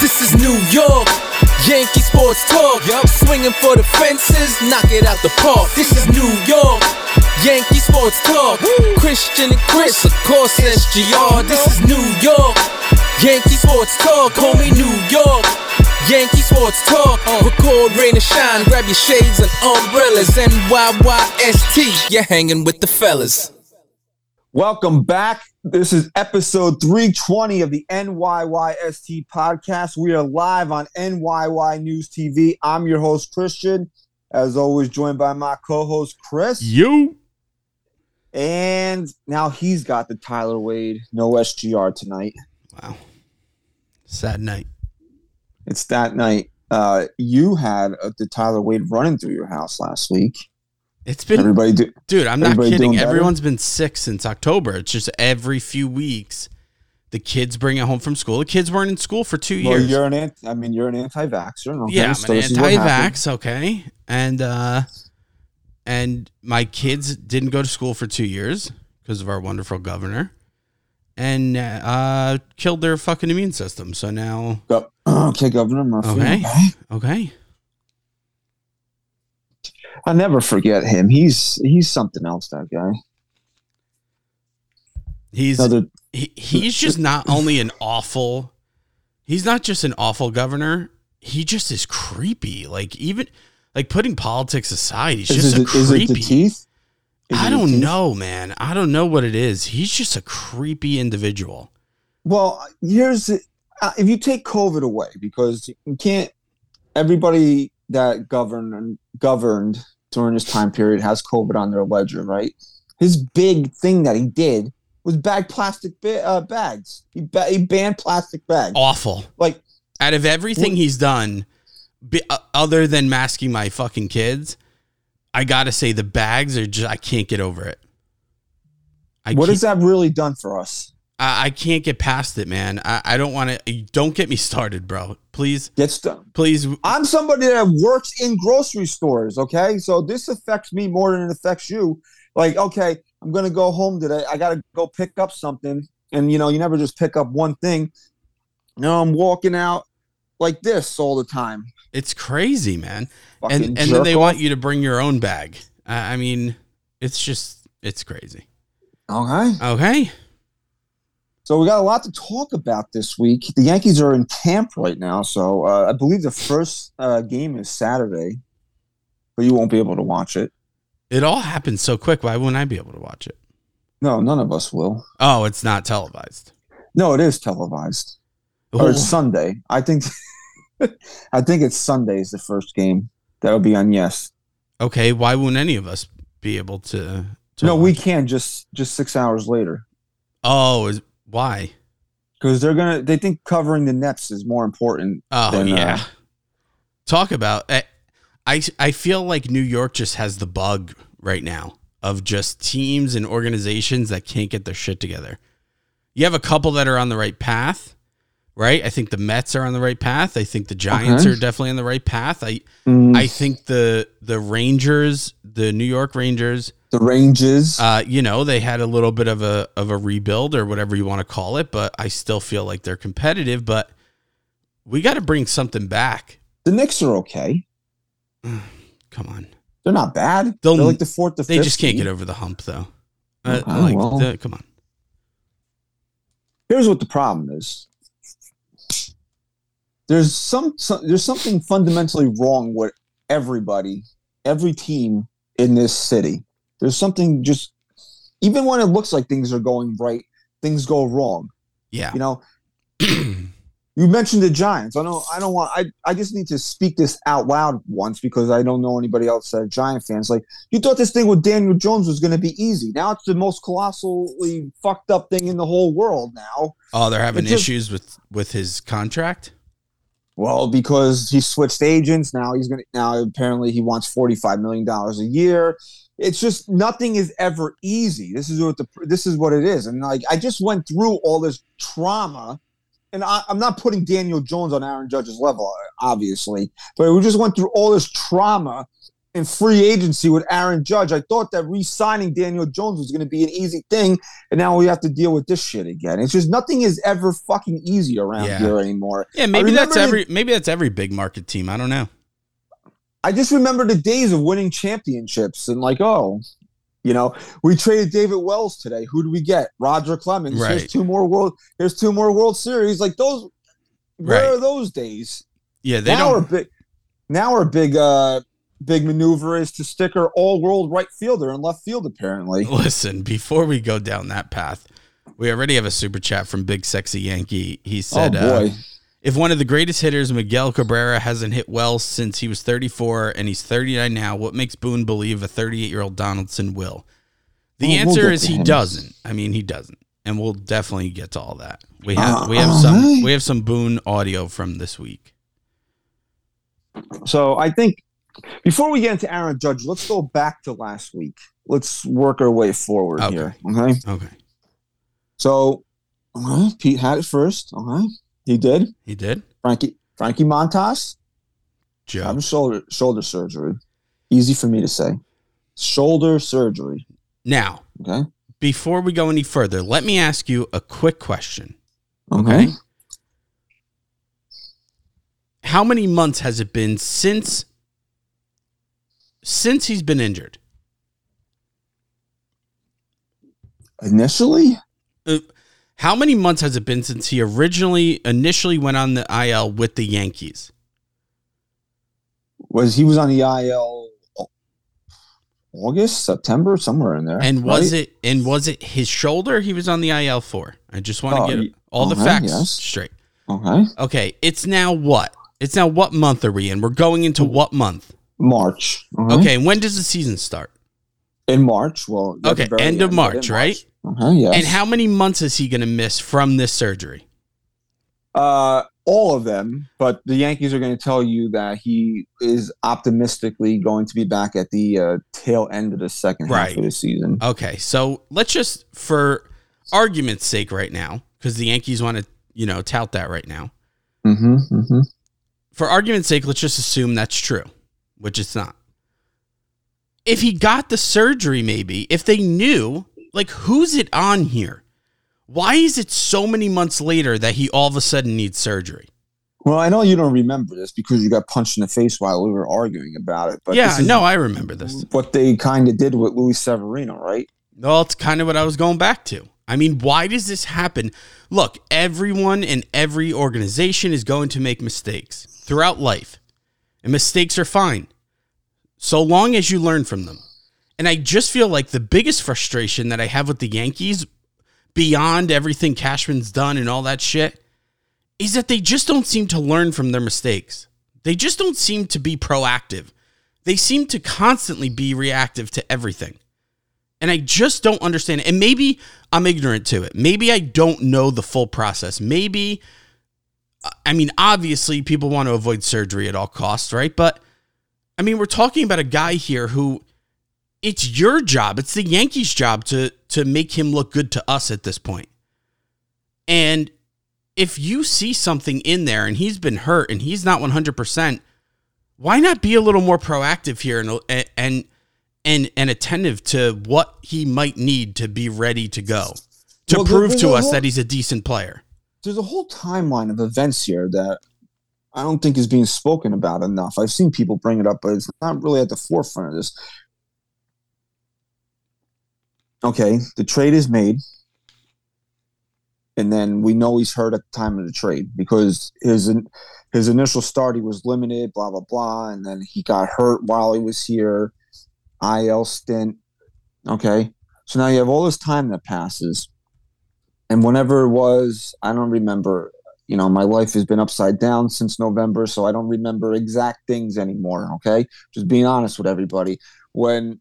This is New York. Yankee sports talk. Yup. Swinging for the fences, knock it out the park. This is New York. Yankee sports talk. Christian and Chris, of course, SGR. This is New York. Yankee sports talk. Call me New York. Yankee sports talk. Record, rain, and shine. Grab your shades and umbrellas. NYYST. You're hanging with the fellas. Welcome back. This is episode 320 of the NYYST podcast. We are live on NYY News TV. I'm your host, Christian. As always, joined by my co host, Chris. You. And now he's got the Tyler Wade, no SGR tonight. Wow. Sad night. It's that night. Uh, you had uh, the Tyler Wade running through your house last week. It's been, Everybody do, dude. I'm not kidding. better? Everyone's been sick since October. It's just every few weeks, the kids bring it home from school. The kids weren't in school for two well, years. you're an anti, I mean, you're an anti-vaxxer. Okay? yeah, I'm an what happened. anti-vax. Okay, and uh, and my kids didn't go to school for two years because of our wonderful governor, and uh, killed their fucking immune system. So now, Okay, Governor Murphy. Okay. okay, I never forget him. He's he's something else. That guy. he's Another he, he's just not only an awful he's not just an awful governor he just is creepy like even like putting politics aside he's is, just it, a is creepy teeth? Is i don't know man i don't know what it is he's just a creepy individual Well, here's the- uh, if you take COVID away because you can't. Everybody that governed and governed during this time period has COVID on their ledger, right? His big thing that he did was bag plastic ba- uh, bags. He, ba- he banned plastic bags. awful Like out of everything What- he's done be, uh, other than masking my fucking kids i gotta say the bags are just i can't get over it I what has that really done for us? I, I can't get past it, man. I, I don't want to. Don't get me started, bro. Please, get done. please. I'm somebody that works in grocery stores, okay? So this affects me more than it affects you. Like, okay, I'm gonna go home today. I gotta go pick up something. And you know, you never just pick up one thing. No, I'm walking out like this all the time. It's crazy, man. Fucking And and then they off. want you to bring your own bag. I, I mean, it's just it's crazy. Okay. Okay. So we got a lot to talk about this week. The Yankees are in camp right now, so uh, I believe the first uh, game is Saturday, but you won't be able to watch it. It all happened so quick. Why wouldn't I be able to watch it? No, none of us will. Oh, it's not televised. No, it is televised. or it's Sunday. I think I think it's Sunday is the first game. That'll be on yes. Okay. Why wouldn't any of us be able to? to No, we watch it? can just just six hours later Oh, is why? because they're gonna. They think covering the nets is more important. Oh than, uh, yeah. Talk about. I, I I feel like New York just has the bug right now of just teams and organizations that can't get their shit together. You have a couple that are on the right path, right? I think the Mets are on the right path. I think the Giants Okay. are definitely on the right path. I Mm, I think the the Rangers, the New York Rangers, the Rangers. uh, you know, they had a little bit of a of a rebuild or whatever you want to call it, but I still feel like they're competitive. But we got to bring something back. the Knicks are okay. Come on, They're not bad. They'll- They're like the fourth, the they just can't get over the hump though. Uh, Okay, like, well. the- come on. Here's what the problem is. There's some, some there's something fundamentally wrong with everybody, every team in this city. There's something just even when it looks like things are going right, things go wrong. Yeah. You know, you mentioned the Giants. I don't I don't want I I just need to speak this out loud once because I don't know anybody else that are Giant fans. Like you thought this thing with Daniel Jones was gonna be easy. Now it's the most colossally fucked up thing in the whole world now. Oh, they're having just- issues with with his contract. Well, because he switched agents, now he's gonna now apparently he wants forty five million dollars a year. It's just nothing is ever easy. This is what the this is what it is, and like I just went through all this trauma, and I, I'm not putting Daniel Jones on Aaron Judge's level, obviously, but we just went through all this trauma in free agency with Aaron Judge. I thought that re-signing Daniel Jones was going to be an easy thing, and now we have to deal with this shit again. It's just nothing is ever fucking easy around Yeah. here anymore. Yeah, maybe that's every maybe that's every big market team. I don't know. I just remember the days of winning championships and like, oh, you know, we traded David Wells today. Who do we get? Roger Clemens. Right. Here's two more world. Here's two more World Series. Like those. Where Right. are those days? Yeah, they now our don't. big. Now our big uh big maneuver is to stick our all world right fielder and left field. Apparently, Listen, before we go down that path, we already have a super chat from Big Sexy Yankee. He said, oh uh, boy, if one of the greatest hitters, Miguel Cabrera, hasn't hit well since he was 34 and he's 39 now, what makes Boone believe a 38 year old Donaldson will? The Well, we'll answer is he him. doesn't. I mean, he doesn't, and we'll definitely get to all that. We have we have Uh, some alright. we have some Boone audio from this week. so I think before we get into Aaron Judge, let's go back to last week. Let's work our way forward Okay. here. Okay. Okay, So, uh, Pete had it first. Okay, he did. he did. Frankie Frankie Montas Joe. having shoulder shoulder surgery. Easy for me to say. Shoulder surgery. Now, Okay. before we go any further, let me ask you a quick question. Okay. Okay. How many months has it been since since he's been injured? Initially, Uh, How many months has it been since he originally initially went on the IL with the Yankees? was he was on the IL August, September, somewhere in there. And was right? it and was it his shoulder he was on the IL for? I just want to Oh, get all the facts yes. straight. Okay. Okay, it's now what? It's now what month are we in? We're going into what month? March. Okay. Okay, when does the season start? In March. Well, Okay, end of March, right? Okay, yes. And how many months is he going to miss from this surgery? Uh, all of them, but the Yankees are going to tell you that he is optimistically going to be back at the uh, tail end of the second half of the season. Okay, so let's just, for argument's sake, right now, because the Yankees want to, you know, tout that right now. Mm-hmm, mm-hmm. For argument's sake, let's just assume that's true, which it's not. If he got the surgery, maybe, if they knew, like, who's it on here? Why is it so many months later that he all of a sudden needs surgery? Well, I know you don't remember this because you got punched in the face while we were arguing about it. But yeah, no, I remember this. what they kind of did with Luis Severino, right? Well, it's kind of what I was going back to. I mean, why does this happen? Look, everyone in every organization is going to make mistakes throughout life, and mistakes are fine so long as you learn from them. And I just feel like the biggest frustration that I have with the Yankees, beyond everything Cashman's done and all that shit, is that they just don't seem to learn from their mistakes. They just don't seem to be proactive. They seem to constantly be reactive to everything. And I just don't understand it. And maybe I'm ignorant to it. Maybe I don't know the full process. Maybe, I mean, obviously, people want to avoid surgery at all costs, right? But I mean, we're talking about a guy here who it's your job. It's the Yankees' job to to make him look good to us at this point. And if you see something in there and he's been hurt and he's not 100%, why not be a little more proactive here and and and and attentive to what he might need to be ready to go to Well, prove to us whole- that he's a decent player. there's a whole timeline of events here that I don't think is being spoken about enough. I've seen people bring it up, but it's not really at the forefront of this. Okay, the trade is made, and then we know he's hurt at the time of the trade because his his initial start he was limited, blah blah blah, and then he got hurt while he was here, IL stint. Okay, so now you have all this time that passes and whenever it was i don't remember you know my life has been upside down since november so i don't remember exact things anymore okay just being honest with everybody when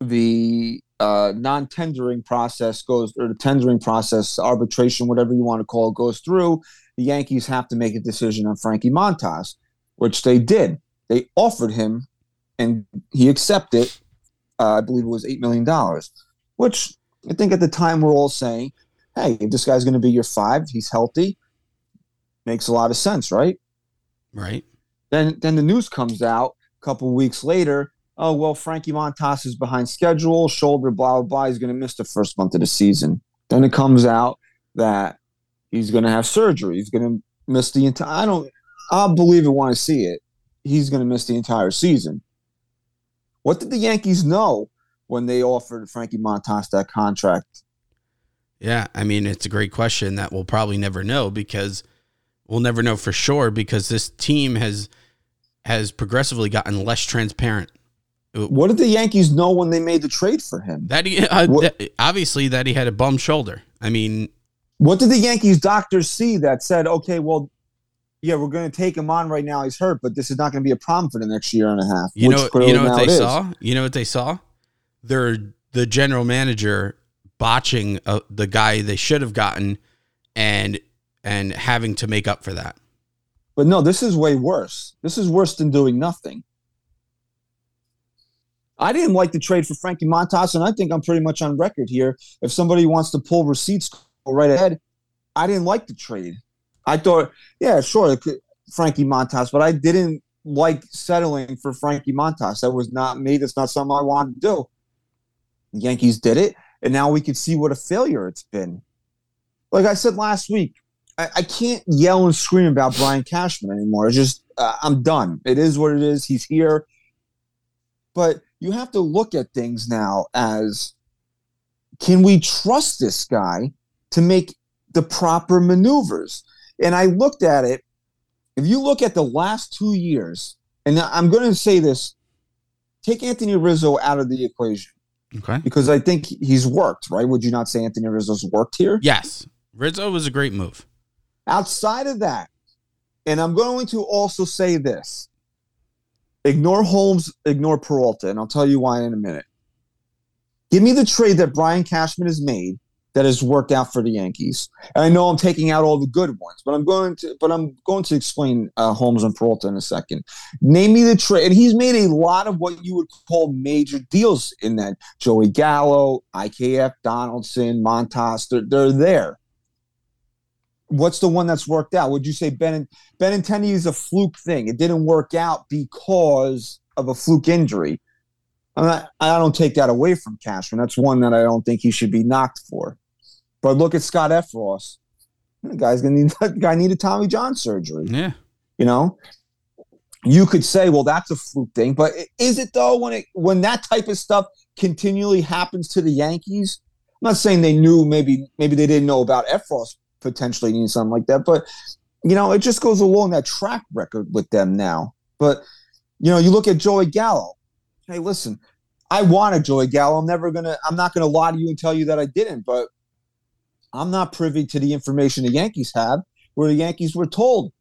the uh, non-tendering process goes or the tendering process arbitration whatever you want to call it goes through the yankees have to make a decision on frankie montas which they did they offered him and he accepted uh, i believe it was $8 million which i think at the time we're all saying hey, if this guy's going to be your five, he's healthy, makes a lot of sense, right? Right. Then then the news comes out a couple weeks later. Oh well, Frankie Montas is behind schedule, shoulder, blah blah blah. He's going to miss the first month of the season. Then it comes out that he's going to have surgery. He's going to miss the entire. I don't. I'll believe it when I see it. He's going to miss the entire season. What did the Yankees know when they offered Frankie Montas that contract Yeah, I mean it's a great question that we'll probably never know because we'll never know for sure because this team has has progressively gotten less transparent. What did the Yankees know when they made the trade for him? That he uh, that- obviously that he had a bum shoulder. I mean, What did the Yankees doctors see that said, okay, well, yeah, we're going to take him on right now. He's hurt, but this is not going to be a problem for the next year and a half. you know, you know what they saw. You know what they saw. They're the general manager botching uh, the guy they should have gotten, and and having to make up for that. But no, this is way worse. This is worse than doing nothing. I didn't like the trade for Frankie Montas, and I think I'm pretty much on record here. If somebody wants to pull receipts, right ahead. I didn't like the trade. I thought, yeah, sure, Frankie Montas, but I didn't like settling for Frankie Montas. That was not me. That's not something I wanted to do. The Yankees did it, and now we can see what a failure it's been. Like I said last week, I, I can't yell and scream about Brian Cashman anymore. It's just uh, I'm done. It is what it is. He's here, but you have to look at things now as can we trust this guy to make the proper maneuvers? And I looked at it. If you look at the last two years, and I'm going to say this, take Anthony Rizzo out of the equation Okay. because I think he's worked, right? Would you not say Anthony Rizzo's worked here? Yes, Rizzo was a great move. Outside of that, and I'm going to also say this ignore Holmes, ignore Peralta, and I'll tell you why in a minute. Give me the trade that Brian Cashman has made that has worked out for the Yankees. And I know I'm taking out all the good ones, but I'm going to but I'm going to explain uh, Holmes and Peralta in a second. Name me the trade, and he's made a lot of what you would call major deals in that. Joey Gallo, IKF, Donaldson, Montas, they're, they're there. What's the one that's worked out? Would you say Ben and Benintendi is a fluke thing? It didn't work out because of a fluke injury. Not, I don't take that away from Cashman. That's one that I don't think he should be knocked for. But look at Scott Effross. The guy's gonna need that guy needed Tommy John surgery. Yeah. You know, you could say, well, that's a fluke thing, but is it though? When it when that type of stuff continually happens to the Yankees, I'm not saying they knew. Maybe maybe they didn't know about Effross potentially needing something like that, but you know, it just goes along that track record with them now. But you know, you look at Joey Gallo. Hey, listen, I wanted Joey Gallo. I'm never gonna. I'm not gonna lie to you and tell you that I didn't, but I'm not privy to the information the Yankees have, where the Yankees were told,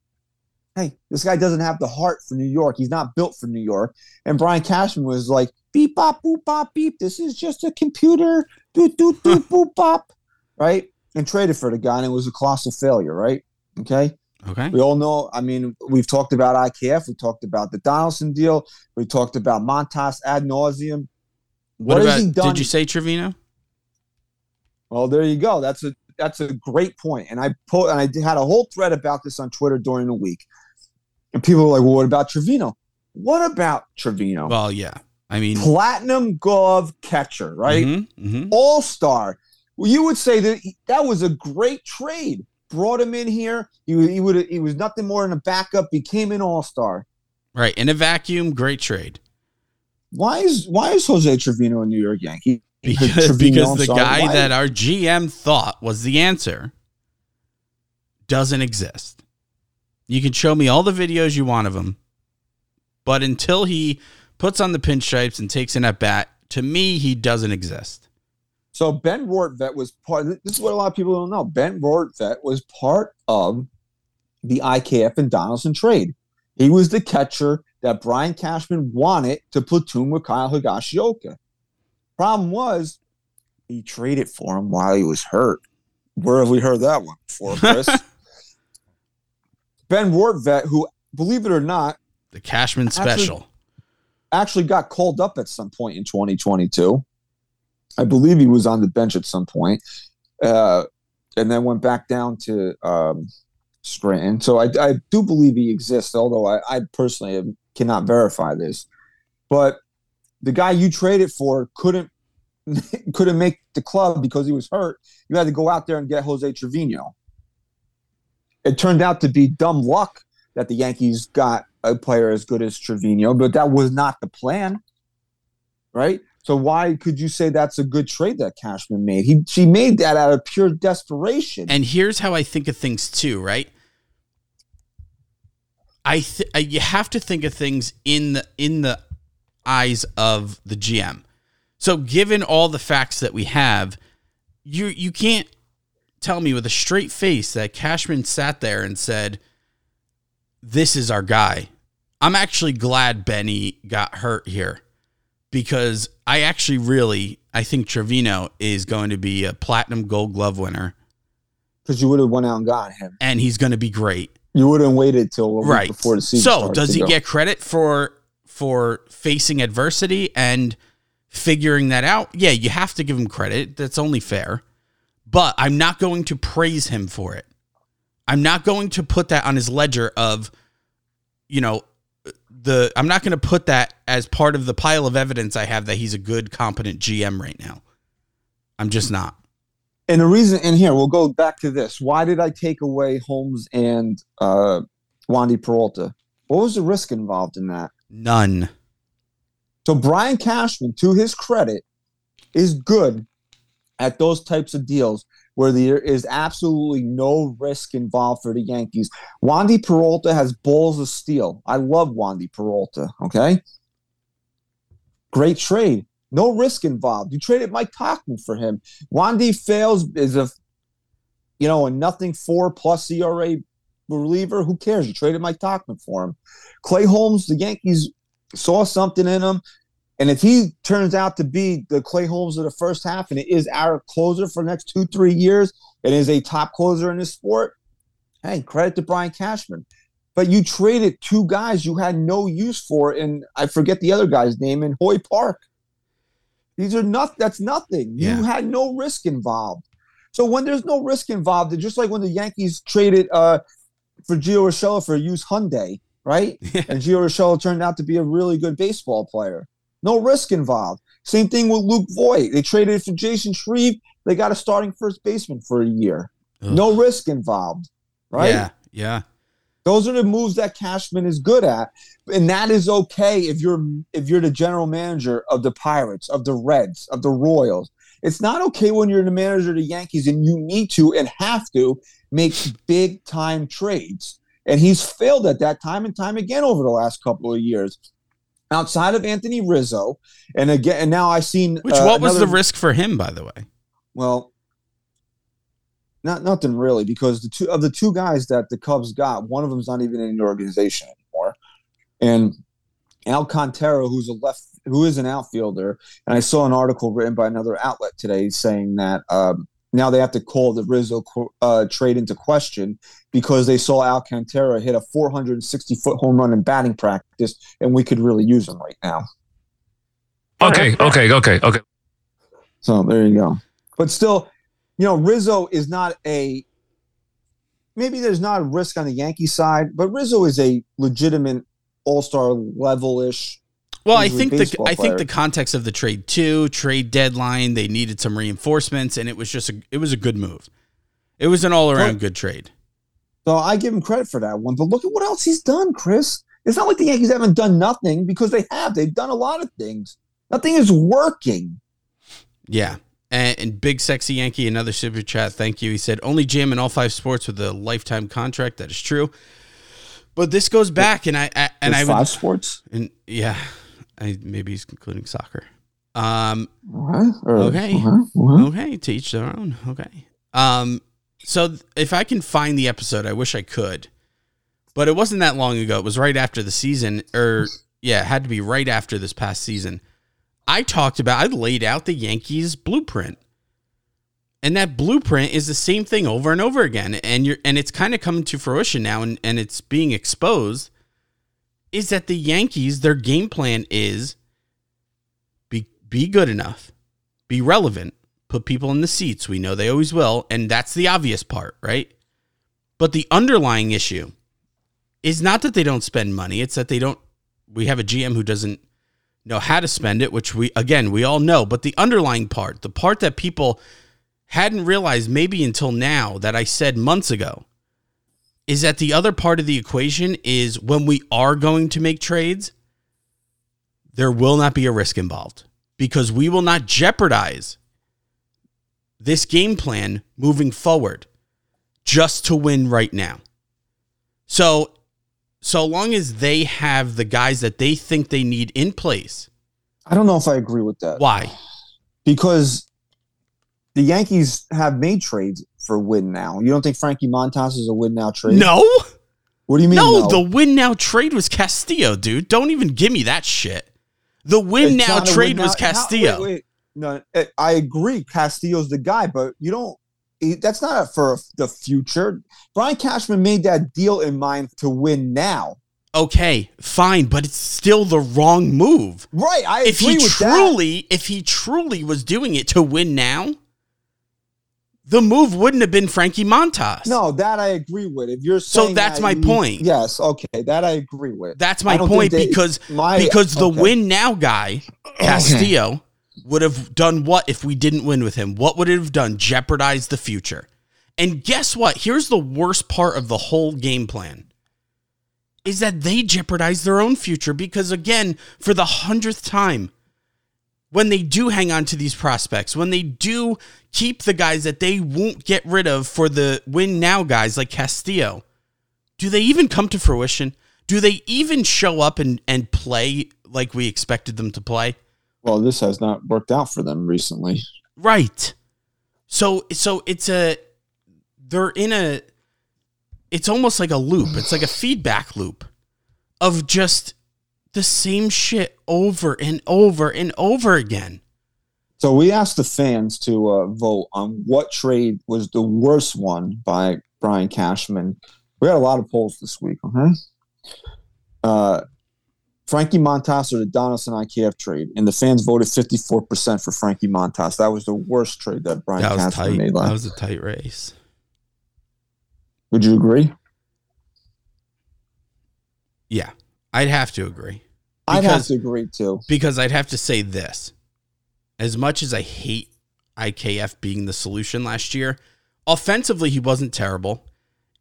hey, this guy doesn't have the heart for New York. He's not built for New York. And Brian Cashman was like, beep, bop, boop, bop, beep. This is just a computer. Doot, doot, doot, boop, bop. Right? And traded for the guy, and it was a colossal failure, right? Okay. Okay. We all know, I mean, we've talked about IKF. We talked about the Donaldson deal. We talked about Montas ad nauseum. What, has about? he done? Did you say Trevino? Well, there you go. That's a that's a great point. And I put and I had a whole thread about this on Twitter during the week. And people were like, "Well, what about Trevino? What about Trevino? Well, yeah. I mean, Platinum glove catcher, right? mhm, mhm. All star. Well, you would say that that was a great trade. Brought him in here. He, he would he was nothing more than a backup. Became an all star. right in a vacuum, great trade Why is why is Jose Trevino a New York Yankee? because Trevino, because the sorry, guy why- that our GM thought was the answer doesn't exist. You can show me all the videos you want of him, but until he puts on the pinstripes and takes an at bat, to me, he doesn't exist. So Ben Rortvedt was part. This is what a lot of people don't know. Ben Rortvedt was part of the IKF and Donaldson trade. He was the catcher that Brian Cashman wanted to platoon with Kyle Higashioka. Problem was, he traded for him while he was hurt. Where have we heard that one before, Chris? ben Rortvedt, who, believe it or not, The Cashman Actually- special. actually got called up at some point in 2022. I believe he was on the bench at some point, uh, and then went back down to um, Scranton. So I, I do believe he exists, although I, I personally cannot verify this. But the guy you traded for couldn't couldn't make the club because he was hurt. You had to go out there and get Jose Trevino. It turned out to be dumb luck that the Yankees got a player as good as Trevino, but that was not the plan, right? So why could you say that's a good trade that Cashman made? He she made that out of pure desperation. And here's how I think of things too, right? I th- uh, you have to think of things in the in the eyes of the GM. So given all the facts that we have, you you can't tell me with a straight face that Cashman sat there and said, "This is our guy." I'm actually glad Benny got hurt here because I actually really I think Trevino is going to be a platinum gold glove winner Because you would have went out and got him. and he's going to be great. You would have waited till Right. before the season. So, does he go. get credit for for facing adversity and figuring that out? Yeah, you have to give him credit. That's only fair. But I'm not going to praise him for it. I'm not going to put that on his ledger of you know the I'm not going to put that as part of the pile of evidence I have that he's a good competent GM right now. I'm just not. And the reason, and here we'll go back to this. Why did I take away Holmes and uh, Wandy Peralta? What was the risk involved in that? None. So Brian Cashman, to his credit, is good at those types of deals where there is absolutely no risk involved for the Yankees. Wandy Peralta has balls of steel. I love Wandy Peralta. Okay. Great trade. No risk involved. You traded Mike Tauchman for him. Wandy fails is a you know a nothing four plus ERA reliever. Who cares? You traded Mike Tauchman for him. Clay Holmes, the Yankees saw something in him. And if he turns out to be the Clay Holmes of the first half and it is our closer for the next two, three years and is a top closer in this sport, hey, credit to Brian Cashman. But you traded two guys you had no use for, and I forget the other guy's name in Hoy Park. These are not that's nothing. Yeah. You had no risk involved. So when there's no risk involved, it's just like when the Yankees traded uh, for Gio Urshela for a used Hyundai, right? and Gio Urshela turned out to be a really good baseball player. No risk involved. Same thing with Luke Voit. They traded for Chasen Shreve. They got a starting first baseman for a year. Ugh. No risk involved, right? Yeah. Yeah. Those are the moves that Cashman is good at, and that is okay if you're if you're the general manager of the Pirates, of the Reds, of the Royals. It's not okay when you're the manager of the Yankees and you need to and have to make big time trades. And he's failed at that time and time again over the last couple of years. Outside of Anthony Rizzo, and again, and now I've seen Which uh, what was the risk for him by the way? well, not nothing really, because the two of the two guys that the Cubs got, one of them's not even in the organization anymore, and Alcantara, who's a left, who is an outfielder, and I saw an article written by another outlet today saying that um, now they have to call the Rizzo uh, trade into question because they saw Alcantara hit a 460 foot home run in batting practice, and we could really use him right now. Okay, okay, okay, okay. So there you go. But still, you know, Rizzo is not a maybe there's not a risk on the Yankee side, but Rizzo is a legitimate all-star level-ish. Well, I think the I think the context of the trade too, trade deadline, they needed some reinforcements, and it was just a it was a good move. It was an all around good trade. So I give him credit for that one. But look at what else he's done, Chris. It's not like the Yankees haven't done nothing because they have. They've done a lot of things. Nothing is working. Yeah. And, and Big Sexy Yankee, another super chat. Thank you. He said, only jam in all five sports with a lifetime contract. That is true. But this goes back, and I, I and There's I would, five sports. and yeah, I maybe he's including soccer. Um, What? Okay. uh-huh, uh-huh. Okay, to each their own. Okay. Um, so if I can find the episode, I wish I could, but it wasn't that long ago. It was right after the season, or yeah, it had to be right after this past season. I talked about, I laid out the Yankees blueprint, and that blueprint is the same thing over and over again, and you're and it's kind of coming to fruition now, and and it's being exposed. Is that the Yankees? Their game plan is be be good enough, be relevant, put people in the seats. We know they always will, and that's the obvious part, right? But the underlying issue is not that they don't spend money, it's that they don't we have a GM who doesn't know how to spend it, which we again, we all know, but the underlying part, the part that people hadn't realized maybe until now that I said months ago is that the other part of the equation is when we are going to make trades, there will not be a risk involved because we will not jeopardize this game plan moving forward just to win right now. So, so long as they have the guys that they think they need in place, I don't know if I agree with that. why? Because the Yankees have made trades for win now. You don't think Frankie Montas is a win now trade? No, What do you mean? no, No, the win now trade was Castillo, dude. Don't even give me that shit. The win It's now trade win was now- how- Castillo. wait, wait. No, eh, I agree. Castillo's the guy, but you don't. That's not for the future. Brian Cashman made that deal in mind to win now. Okay, fine, but it's still the wrong move. Right. I if agree he with that. truly, if he truly was doing it to win now, the move wouldn't have been Frankie Montas. No, that I agree with. If you're So that's that my you- point. Yes. Okay. That I agree with. That's my point they- because my- because the okay. win now guy Castillo would have done what if we didn't win with him? What would it have done? Jeopardize the future. And guess what? Here's the worst part of the whole game plan. Is that they jeopardize their own future because again, for the hundredth time, when they do hang on to these prospects, when they do keep the guys that they won't get rid of for the win now guys like Castillo, do they even come to fruition? Do they even show up and, and play like we expected them to play? Well, this has not worked out for them recently. Right. So so it's a they're in a it's almost like a loop. It's like a feedback loop of just the same shit over and over and over again. So we asked the fans to uh, vote on what trade was the worst one by Brian Cashman. We had a lot of polls this week. Okay. Uh, Frankie Montas or the Donaldson IKF trade, and the fans voted 54% for Frankie Montas. That was the worst trade that Brian That Cashman tight. made That was a tight race. Would you agree? Yeah. I'd have to agree. I'd have to agree too. because I'd have to say this. As much as I hate IKF being the solution last year, offensively he wasn't terrible.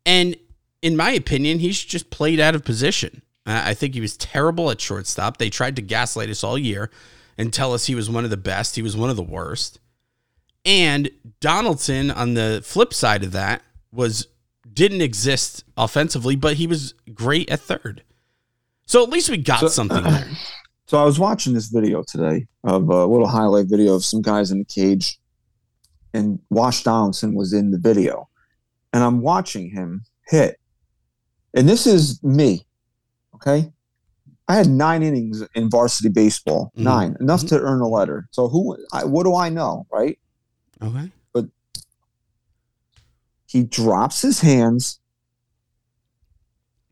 And in my opinion, he's just played out of position. I think he was terrible at shortstop. They tried to gaslight us all year and tell us he was one of the best. He was one of the worst. And Donaldson on the flip side of that was didn't exist offensively, but he was great at third. So at least we got So- something there. So I was watching this video today of a little highlight video of some guys in the cage, and Wash Donaldson was in the video, and I'm watching him hit, and this is me, okay. I had nine innings in varsity baseball, Mhm. nine enough to earn a letter. So who? I, what do I know, right? Okay. But he drops his hands,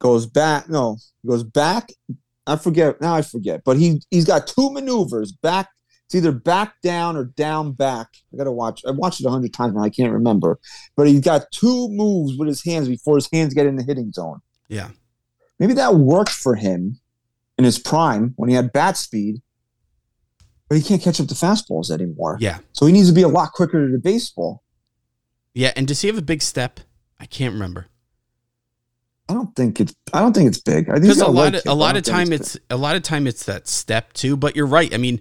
goes back. No, he goes back. I forget now. I forget, but he he's got two maneuvers back It's either back down or down back. I gotta watch. I watched it a hundred times and I can't remember. But he's got two moves with his hands before his hands get in the hitting zone. Yeah. Maybe that worked for him in his prime when he had bat speed, but he can't catch up to fastballs anymore. Yeah. So he needs to be a lot quicker to the baseball. Yeah. And does he have a big step? I can't remember. I don't think it's. I don't think it's big. I think Because a lot leg of kick, a lot of time big. it's a lot of time it's that step too. But you're right. I mean,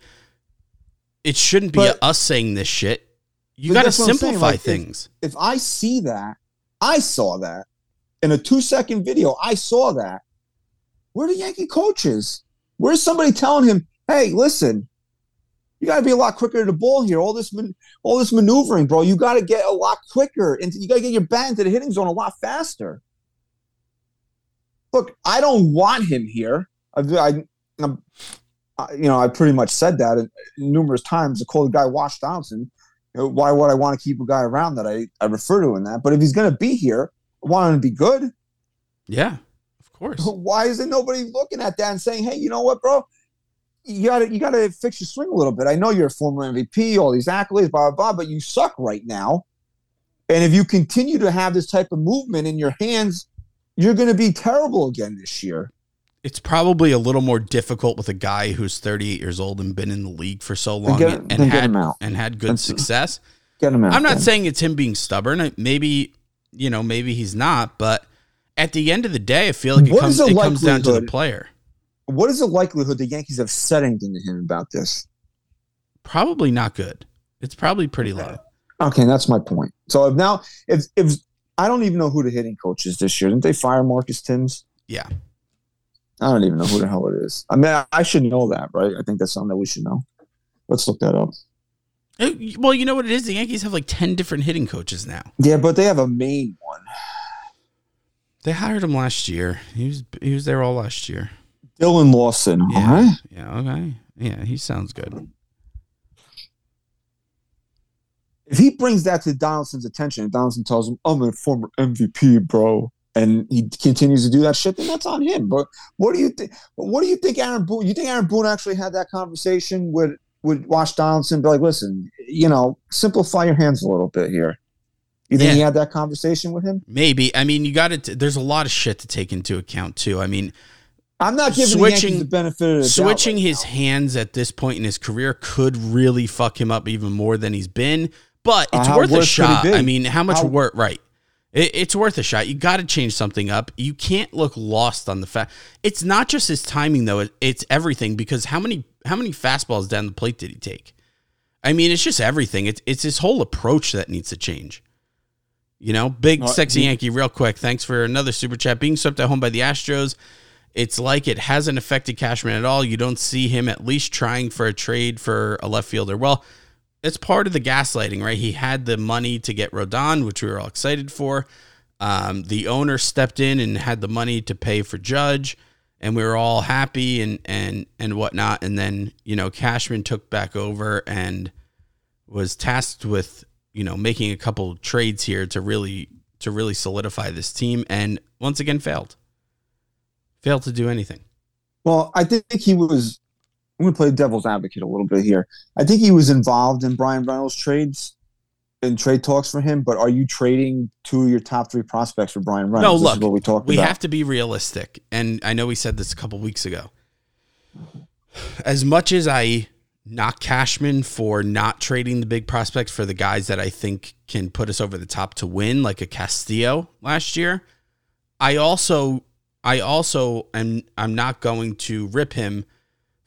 it shouldn't be But- us saying this shit. You got to that's what I'm saying, simplify like, if- things. if I see that, I saw that in a two second video. I saw that. Where are the Yankee coaches? Where's somebody telling him, "Hey, listen, you got to be a lot quicker to the ball here. All this, man, all this maneuvering, bro. You got to get a lot quicker, and you got to get your bat into the hitting zone a lot faster." Look, I don't want him here. I, I, I'm, I, you know, I pretty much said that numerous times. To call the guy Wash Donaldson, you know, why would I want to keep a guy around that I, I refer to in that? But if he's going to be here, I want him to be good. Yeah, of course. Why isn't nobody looking at that and saying, "Hey, you know what, bro? You got to you got to fix your swing a little bit. I know you're a former MVP, all these accolades, blah blah blah, but you suck right now. And if you continue to have this type of movement in your hands, you're going to be terrible again this year. It's probably a little more difficult with a guy who's 38 years old and been in the league for so long get- and, had him out. and had good That's- success. Get him out. I'm not then. saying it's him being stubborn. Maybe you know, maybe he's not. But at the end of the day, I feel like it What comes it comes down to the player. What is the likelihood the Yankees have said anything to him about this? Probably not good. It's probably pretty low. Okay, that's my point. So if now, if if I don't even know who the hitting coach is this year, didn't they fire Marcus Thames? Yeah. I don't even know who the hell it is. I mean, I, I should know that, right? I think that's something that we should know. Let's look that up. Uh, Well, you know what it is? The Yankees have like 10 different hitting coaches now. Yeah, but they have a main one. They hired him last year. He was he was there all last year. Dillon Lawson. Yeah. Right. Yeah, okay. Yeah, he sounds good. If he brings that to Donaldson's attention, and Donaldson tells him, "I'm a former MVP, bro," and he continues to do that shit, then that's on him. But what do you think? What do you think, Aaron Boone? You think Aaron Boone actually had that conversation with with Wash Donaldson? Be like, listen, you know, simplify your hands a little bit here. You think Yeah. he had that conversation with him? Maybe. I mean, you got to there's a lot of shit to take into account too. I mean, I'm not giving Switching- the the benefit of the switching right his now. hands at this point in his career could really fuck him up even more than he's been. But Uh, it's how worth a worse could he shot. I mean, how much How- work? Right. It, it's worth a shot. You got to change something up. You can't look lost on the fact. It's not just his timing though. It, it's everything because how many how many fastballs down the plate did he take? I mean, it's just everything. It's it's his whole approach that needs to change. You know, big Uh, sexy Yankee, real quick. Thanks for another super chat. Being swept at home by the Astros, it's like it hasn't affected Cashman at all. You don't see him at least trying for a trade for a left fielder. Well, it's part of the gaslighting, right? He had the money to get Rodon, which we were all excited for. Um, the owner stepped in and had the money to pay for Judge, and we were all happy and and and whatnot. And then you know Cashman took back over and was tasked with you know making a couple trades here to really to really solidify this team, and once again failed. Failed to do anything. Well, I think he was. I'm going to play devil's advocate a little bit here. I think he was involved in Bryan Reynolds trades and trade talks for him. But are you trading two of your top three prospects for Bryan Reynolds? No, This look, is what we talked about. we about. have to be realistic, and I know we said this a couple weeks ago. As much as I knock Cashman for not trading the big prospects for the guys that I think can put us over the top to win, like a Castillo last year, I also, I also am, I'm not going to rip him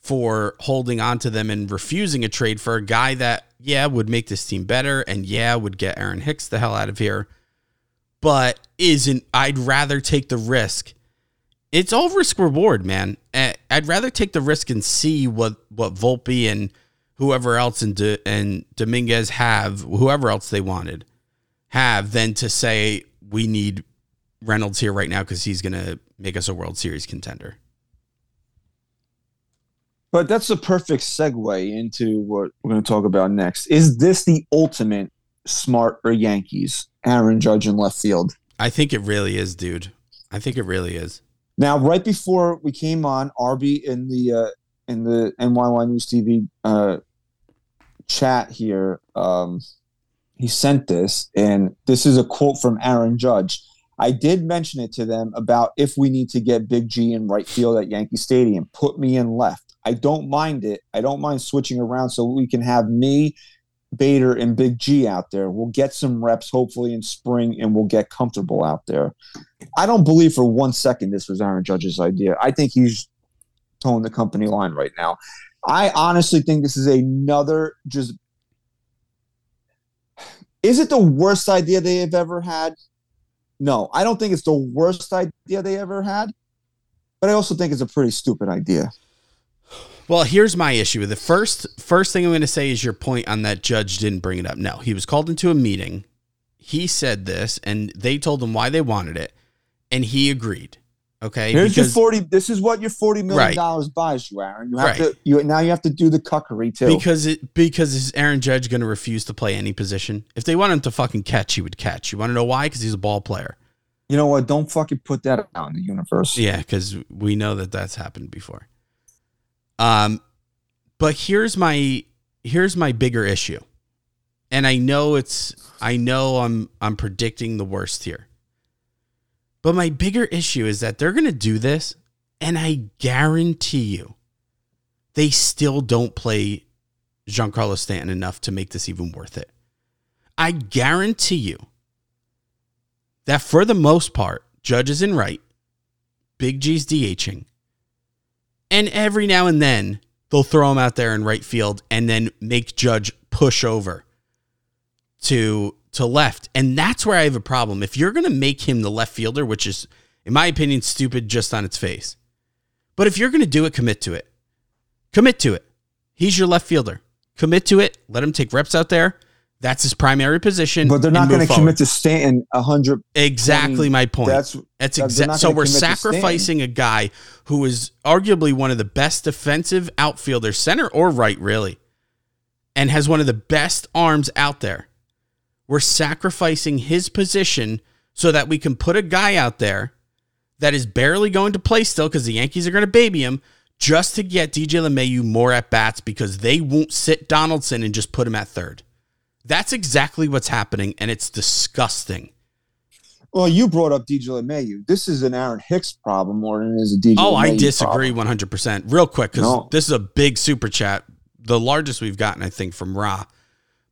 for holding on to them and refusing a trade for a guy that, yeah, would make this team better and yeah, would get Aaron Hicks the hell out of here but isn't I'd rather take the risk. It's all risk reward, man. I'd rather take the risk and see what what Volpe and whoever else and and Dominguez have, whoever else they wanted, have than to say we need Reynolds here right now because he's gonna make us a World Series contender. But that's a perfect segue into what we're going to talk about next. Is this the ultimate smart or Yankees? Aaron Judge in left field. I think it really is, dude. I think it really is. Now, right before we came on, Arby in the uh, in the NYY News TV uh, chat here. Um, he sent this, and this is a quote from Aaron Judge. I did mention it to them about if we need to get Big G in right field at Yankee Stadium, put me in left. I don't mind it. I don't mind switching around so we can have me, Bader, and Big G out there. We'll get some reps hopefully in spring and we'll get comfortable out there. I don't believe for one second this was Aaron Judge's idea. I think he's toeing the company line right now. I honestly think this is another just. Is it the worst idea they have ever had? No, I don't think it's the worst idea they ever had, but I also think it's a pretty stupid idea. Well, here's my issue The. First, first thing I'm going to say is your point on that judge didn't bring it up. No, he was called into a meeting. He said this, and they told him why they wanted it, and he agreed. Okay, Here's because, your forty. This is what your forty million Right. dollars buys you, Aaron. You have Right. to. You now you have to do the cuckery too. because it because is Aaron Judge going to refuse to play any position? If they want him to fucking catch, he would catch. You want to know why? Because he's a ball player. you know what? Don't fucking put that out in the universe. Yeah, because we know that that's happened before. Um, but here's my here's my bigger issue, and I know it's I know I'm I'm predicting the worst here. But my bigger issue is that they're gonna do this, and I guarantee you, they still don't play Giancarlo Stanton enough to make this even worth it. I guarantee you that for the most part, Judge is in right, Big G's DHing, and every now and then they'll throw him out there in right field and then make Judge push over to to left. And that's where I have a problem. If you're going to make him the left fielder, which is in my opinion stupid just on its face. But if you're going to do it, commit to it. Commit to it. He's your left fielder. Commit to it. Let him take reps out there. That's his primary position. But they're not going to commit to Stanton a hundred. Exactly my point. That's That's exactly so we're commit to Stanton. sacrificing a guy who is arguably one of the best defensive outfielders, center or right, really, and has one of the best arms out there. We're sacrificing his position so that we can put a guy out there that is barely going to play still because the Yankees are going to baby him just to get DJ LeMahieu more at bats because they won't sit Donaldson and just put him at third. That's exactly what's happening, and it's disgusting. Well, you brought up DJ LeMahieu. This is an Aaron Hicks problem more than it is a DJ. Oh, I disagree one hundred percent. Real quick, because No. this is a big super chat, the largest we've gotten, I think, from Ra,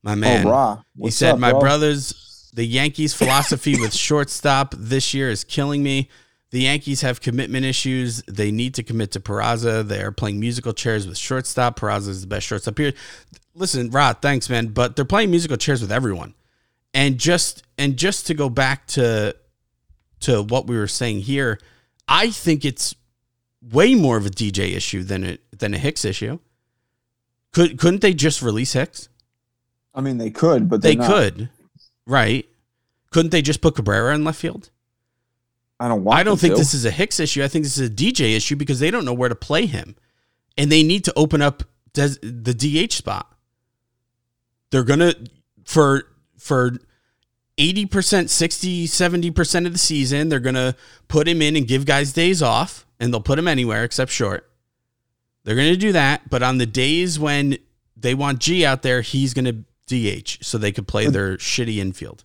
my oh, man. oh, Ra. he said, up, "My bro? brothers, the Yankees' philosophy with shortstop this year is killing me. The Yankees have commitment issues. They need to commit to Peraza. They are playing musical chairs with shortstop. Peraza is the best shortstop here. Listen, Rod, thanks, man, but they're playing musical chairs with everyone. And just and just to go back to to what we were saying here, I think it's way more of a DJ issue than it than a Hicks issue. Could couldn't they just release Hicks? I mean, they could, but They not. could, right? Couldn't they just put Cabrera in left field? I don't want. I don't think to. this is a Hicks issue. I think this is a DJ issue because they don't know where to play him, and they need to open up des- the DH spot. They're gonna for for 80%, 60, 70% of the season, they're gonna put him in and give guys days off, and they'll put him anywhere except short. They're gonna do that, but on the days when they want G out there, he's gonna DH so they could play their shitty infield.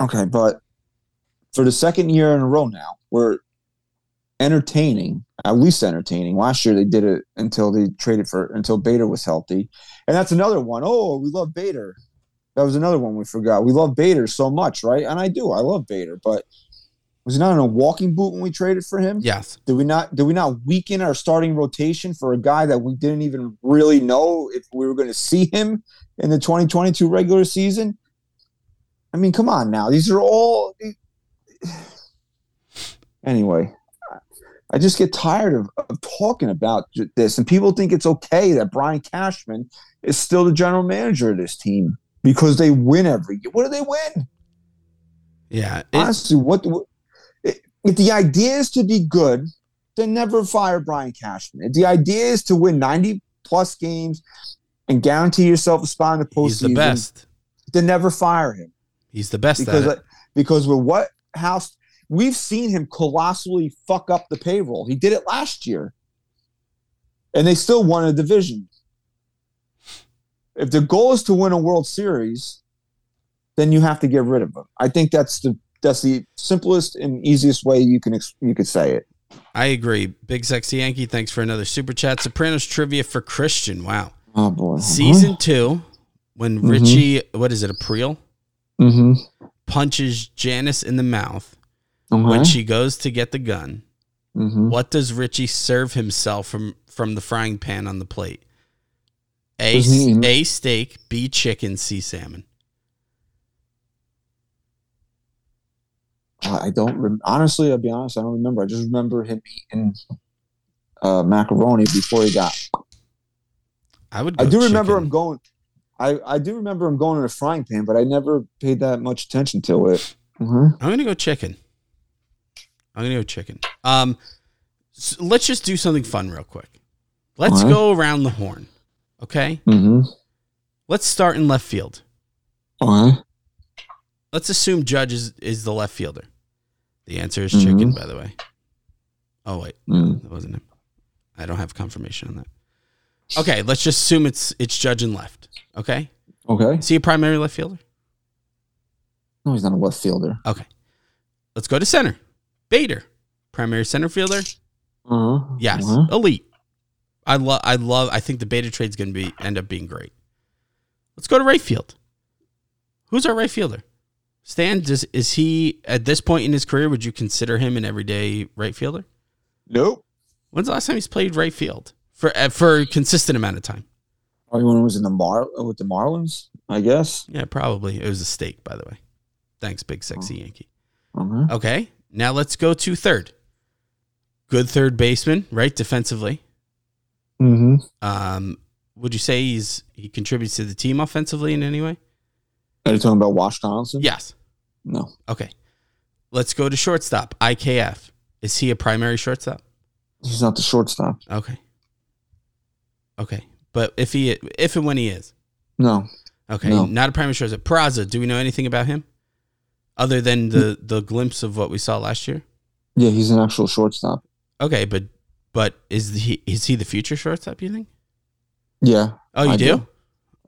Okay, but for the second year in a row now, we're entertaining, at least entertaining. Last year they did it until they traded for until Bader was healthy. And that's another one. Oh, we love Bader. That was another one we forgot. We love Bader so much, right? And I do. I love Bader, but was he not in a walking boot when we traded for him? Yes. Did we not did we not weaken our starting rotation for a guy that we didn't even really know if we were going to see him in the 2022 regular season? I mean, come on now. These are all Anyway, I just get tired of, of talking about this and people think it's okay that Brian Cashman is still the general manager of this team because they win every year. What do they win? Yeah. It- Honestly, what, what if the idea is to be good, then never fire Brian Cashman. If the idea is to win 90 plus games and guarantee yourself a spot in the postseason, he's the best. then never fire him. He's the best Because because with what house we've seen him colossally fuck up the payroll. He did it last year. And they still won a division. if the goal is to win a World Series, then you have to get rid of him. I think that's the that's the simplest and easiest way you can you could say it. I agree. Big Sexy Yankee, thanks for another super chat. Sopranos trivia for Christian. Wow. Oh boy. Season two, when Mhm. Richie, what is it, April, Mm-hmm. punches Janice in the mouth Okay. when she goes to get the gun. mm-hmm. What does Richie serve himself from from the frying pan on the plate? A, A steak, B chicken, C salmon. I don't rem- honestly. I'll be honest. I don't remember. I just remember him eating uh, macaroni before he got. I would. I do remember him going. I I do remember him going in a frying pan, but I never paid that much attention to it. Mhm. I'm gonna go chicken. I'm gonna go chicken. Um, s let's just do something fun real quick. Let's Alright. go around the horn. Okay. Mhm. Let's start in left field. All right. Let's assume Judge is, is the left fielder. The answer is Mhm. chicken, by the way. Oh wait, Mm. that wasn't him. I don't have confirmation on that. Okay, let's just assume it's it's Judge and left. Okay. Okay. Is he a primary left fielder? No, he's not a left fielder. Okay. Let's go to center. Bader, primary center fielder. Uh-huh. Yes, Uh-huh. elite. I love. I love. I think the Bader trade's going to be end up being great. Let's go to right field. Who's our right fielder? Stan, does is he at this point in his career? Would you consider him an everyday right fielder? Nope. When's the last time he's played right field for uh, for a consistent amount of time? Probably when he was in the Mar with the Marlins, I guess. Yeah, probably. It was a steak, by the way. Thanks, big sexy Yankee. Uh-huh. Okay, now let's go to third. Good third baseman, right? Defensively. Mm-hmm. Um, would you say he's he contributes to the team offensively in any way? Are you talking about Josh Donaldson? Yes. No. Okay. Let's go to shortstop. IKF. Is he a primary shortstop? He's not the shortstop. Okay. Okay. But if he if and when he is. No. Okay. No. Not a primary shortstop. Peraza, do we know anything about him? Other than the the glimpse of what we saw last year? Yeah, he's an actual shortstop. Okay, but but is he is he the future shortstop, you think? Yeah. Oh, you I do?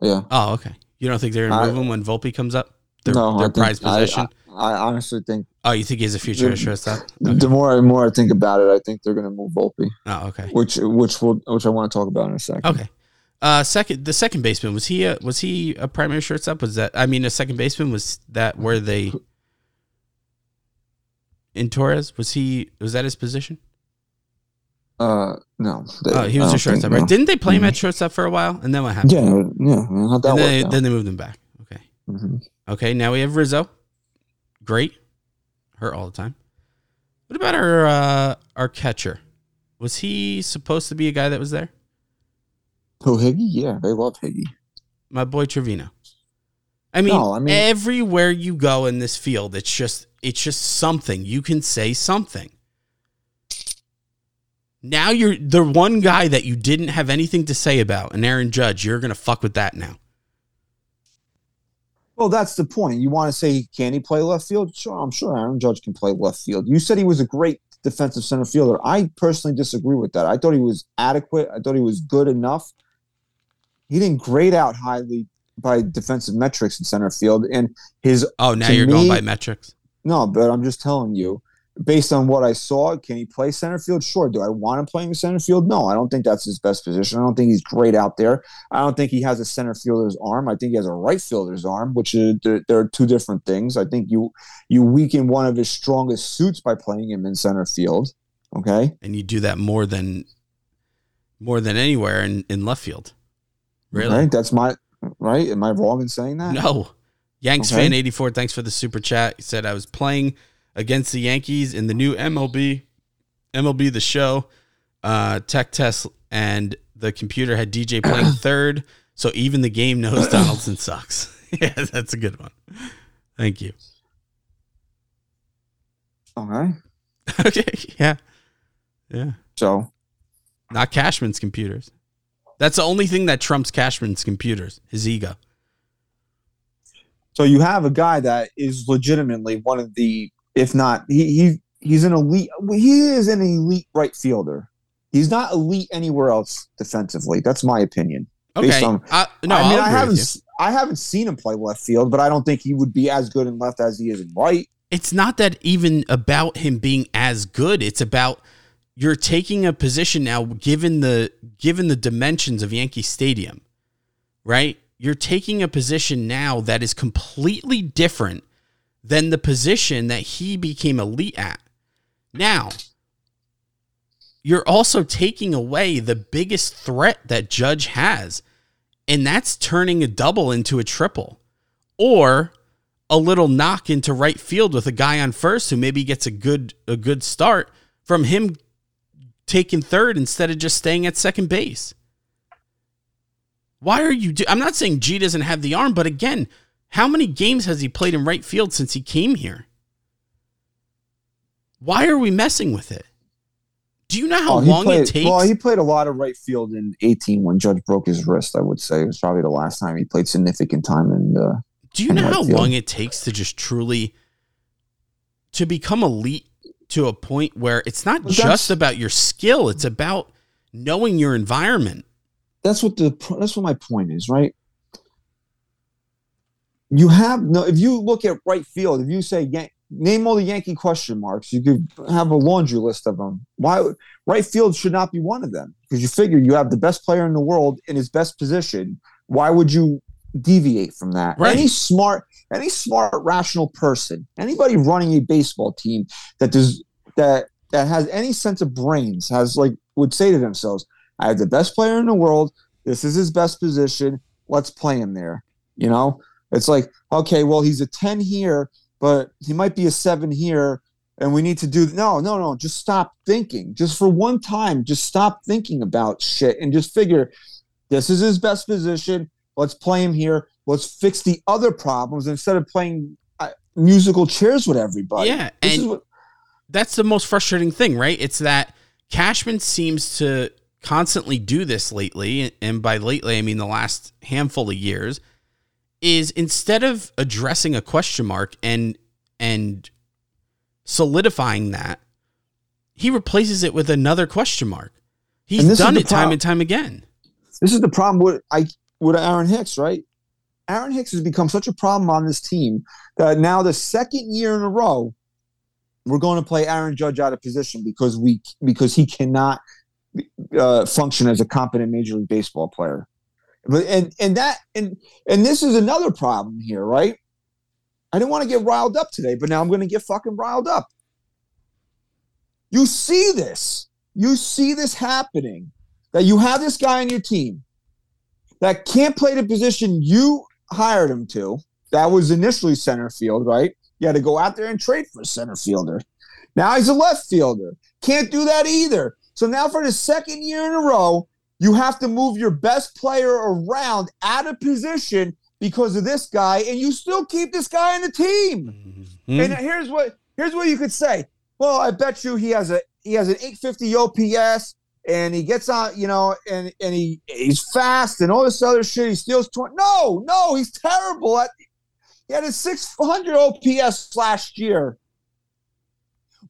Yeah. Oh, okay. You don't think they're gonna I- move him when Volpe comes up? Their, no, their I think- prized I- I, honestly think oh, you think he's a future shortstop? the more and more I think about it, I think they're going to move Volpe, Oh, okay. which which will which I want to talk about in a second. Okay. Uh, second, the second baseman was he a, was he a primary shortstop? Was that I mean a second baseman was that where they in Torres was he was that his position? Uh, no. they- Oh, he was a shortstop, right? no. Didn't they play him Mhm. at shortstop for a while, and then what happened? Yeah, yeah. How'd that then, out? then they moved him back. Okay, Mhm. okay. Now we have Rizzo. Great, hurt all the time. What about our uh, our catcher? Was he supposed to be a guy that was there? Oh, Higgy? Yeah, they love Higgy. my boy Trevino. I mean, No, I mean- everywhere you go in this field, it's just it's just something. You can say something. Now you're the one guy that you didn't have anything to say about, and Aaron Judge. You're gonna fuck with that now. Well, that's the point. You want to say, can he play left field? Sure, I'm sure Aaron Judge can play left field. You said he was a great defensive center fielder. I personally disagree with that. I thought he was adequate. I thought he was good enough. He didn't grade out highly by defensive metrics in center field. And his Oh, now you're going by metrics. No, but I'm just telling you, based on what I saw, can he play center field? Sure. Do I want him playing center field? No, I don't think that's his best position. I don't think he's great out there. I don't think he has a center fielder's arm. I think he has a right fielder's arm, which is there, there are two different things. I think you you weaken one of his strongest suits by playing him in center field. Okay. And you do that more than more than anywhere in, in left field. Really? Right? That's my right. Am I wrong in saying that? No. Yanks Okay. fan 84, thanks for the super chat. He said I was playing against the Yankees in the new MLB MLB the show uh tech test and the computer had DJ playing third, so even the game knows Donaldson sucks. yeah, that's a good one. Thank you. Okay. okay, yeah. Yeah. So Not Cashman's computers. That's the only thing that trumps Cashman's computers, his ego. So you have a guy that is legitimately one of the, if not, he he he's an elite. He is an elite right fielder. He's not elite anywhere else defensively. That's my opinion. Okay. on- I, no, I mean, I'll I you. s- I haven't seen him play left field, but I don't think he would be as good in left as he is in right. It's not that even about him being as good. It's about you're taking a position now, given the given the dimensions of Yankee Stadium, right? You're taking a position now that is completely different than the position that he became elite at. Now, you're also taking away the biggest threat that Judge has, and that's turning a double into a triple. Or a little knock into right field with a guy on first who maybe gets a good a good start from him taking third instead of just staying at second base. Why are you do- I'm not saying G doesn't have the arm, but again, how many games has he played in right field since he came here? Why are we messing with it? Do you know how Oh, long played, it takes? Well, he played a lot of right field in 18 when Judge broke his wrist. I would say it was probably the last time he played significant time in the. Do you know right how field. long it takes to just truly to become elite to a point where it's not But just about your skill, it's about knowing your environment. That's what the that's what my point is, right? You have no. If you look at right field, if you say Yan- name all the Yankee question marks, you could have a laundry list of them. Why right field should not be one of them? Because you figure you have the best player in the world in his best position. Why would you deviate from that? Right. Any smart, any smart, rational person, anybody running a baseball team that does that that has any sense of brains has like would say to themselves, I have the best player in the world. This is his best position. Let's play him there. You know, it's like, okay, well, he's a 10 here, but he might be a seven here. And we need to do no, no, no. Just stop thinking. Just for one time, just stop thinking about shit and just figure this is his best position. Let's play him here. Let's fix the other problems instead of playing uh, musical chairs with everybody. Yeah, This is and- what, That's the most frustrating thing, right? It's that Cashman seems to constantly do this lately, and by lately I mean the last handful of years, is instead of addressing a question mark and and solidifying that, he replaces it with another question mark. He's And this is done it time and time again. This is the problem with I with Aaron Hicks, right? Aaron Hicks has become such a problem on this team that now the second year in a row, we're going to play Aaron Judge out of position because we because he cannot uh, function as a competent Major League Baseball player. But and and that and and this is another problem here, right? I didn't want to get riled up today, but now I'm going to get fucking riled up. You see this. You see this happening that you have this guy on your team that can't play the position you hired him to. That was initially center field, right? You had to go out there and trade for a center fielder. Now he's a left fielder. Can't do that either. So now for the second year in a row, you have to move your best player around out of position because of this guy, and you still keep this guy on the team. Hmm? And here's what here's what you could say. Well, I bet you he has a he has an 850 OPS and he gets on, you know, and and he he's fast and all this other shit. He steals 20. No, no, he's terrible at he had a 600 OPS last year.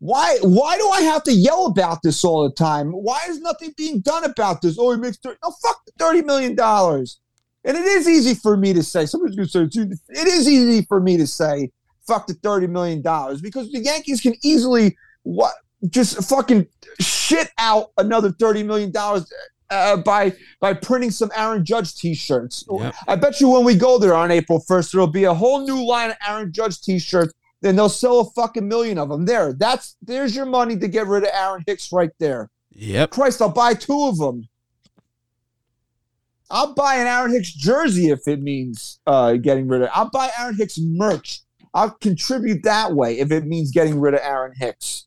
Why why do I have to yell about this all the time? Why is nothing being done about this? Oh, he makes 30. No, fuck the 30 million dollars. And it is easy for me to say. Somebody's going to say it is easy for me to say fuck the 30 million dollars because the Yankees can easily what just fucking shit out another 30 million dollars uh, by by printing some Aaron Judge t-shirts. Yep. I bet you when we go there on April 1st there'll be a whole new line of Aaron Judge t-shirts then they'll sell a fucking million of them. There. That's there's your money to get rid of Aaron Hicks right there. Yep. Christ, I'll buy two of them. I'll buy an Aaron Hicks jersey if it means uh, getting rid of. I'll buy Aaron Hicks merch. I'll contribute that way if it means getting rid of Aaron Hicks.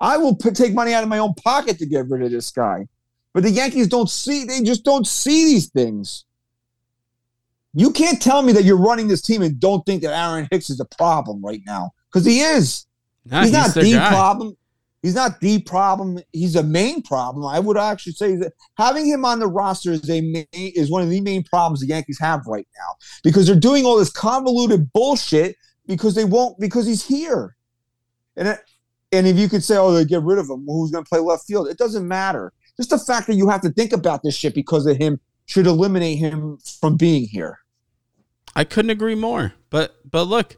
I will put, take money out of my own pocket to get rid of this guy. But the Yankees don't see. They just don't see these things. You can't tell me that you're running this team and don't think that Aaron Hicks is a problem right now because he is. No, he's, not the guy. problem. He's not the problem. He's a main problem. I would actually say that having him on the roster is a main, is one of the main problems the Yankees have right now because they're doing all this convoluted bullshit because they won't because he's here. And it, and if you could say, oh, they get rid of him, who's going to play left field? It doesn't matter. Just the fact that you have to think about this shit because of him should eliminate him from being here. I couldn't agree more. But but look,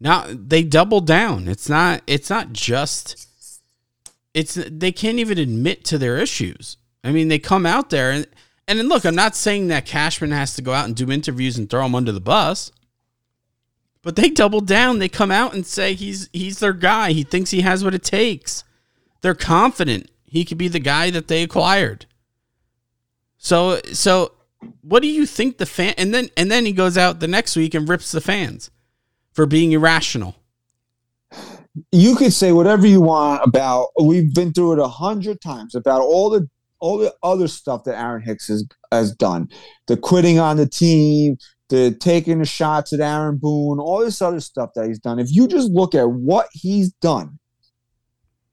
now they double down. It's not it's not just it's they can't even admit to their issues. I mean, they come out there and and then look, I'm not saying that Cashman has to go out and do interviews and throw him under the bus. But they double down. They come out and say he's he's their guy. He thinks he has what it takes. They're confident he could be the guy that they acquired. So so what do you think the fan and then and then he goes out the next week and rips the fans for being irrational. You could say whatever you want about. We've been through it a hundred times about all the all the other stuff that Aaron Hicks has has done, the quitting on the team, the taking the shots at Aaron Boone, all this other stuff that he's done. If you just look at what he's done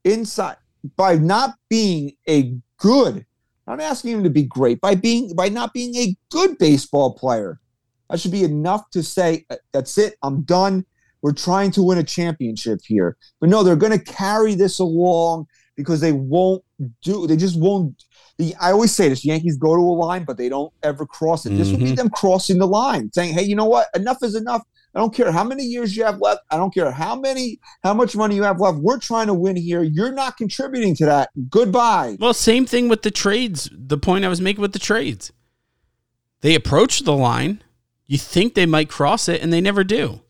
inside by not being a good, I'm asking him to be great, by being by not being a good baseball player, that should be enough to say that's it. I'm done. We're trying to win a championship here. But no, they're going to carry this along because they won't do. They just won't. The, I always say this: Yankees go to a line, but they don't ever cross it. This would be Mhm. them crossing the line, saying, "Hey, you know what? Enough is enough. I don't care how many years you have left. I don't care how many, how much money you have left. We're trying to win here. You're not contributing to that. Goodbye." Well, same thing with the trades. The point I was making with the trades. They approach the line. You think they might cross it, and they never do.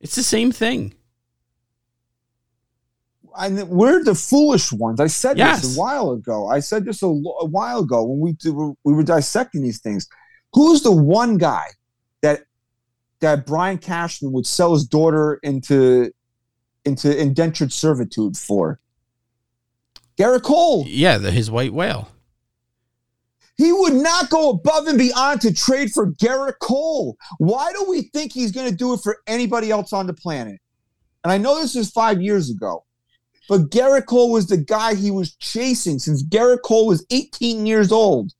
It's the same thing. and we're the foolish ones. I said Yes. this a while ago. I said this a, a while ago when we do, we were dissecting these things. Who's the one guy that that Brian Cashman would sell his daughter into into indentured servitude for? Gerrit Cole. Yeah, the, his white whale. He would not go above and beyond to trade for Gerrit Cole. Why do we think he's going to do it for anybody else on the planet? And I know this is five years ago, but Gerrit Cole was the guy he was chasing since Gerrit Cole was 18 years old.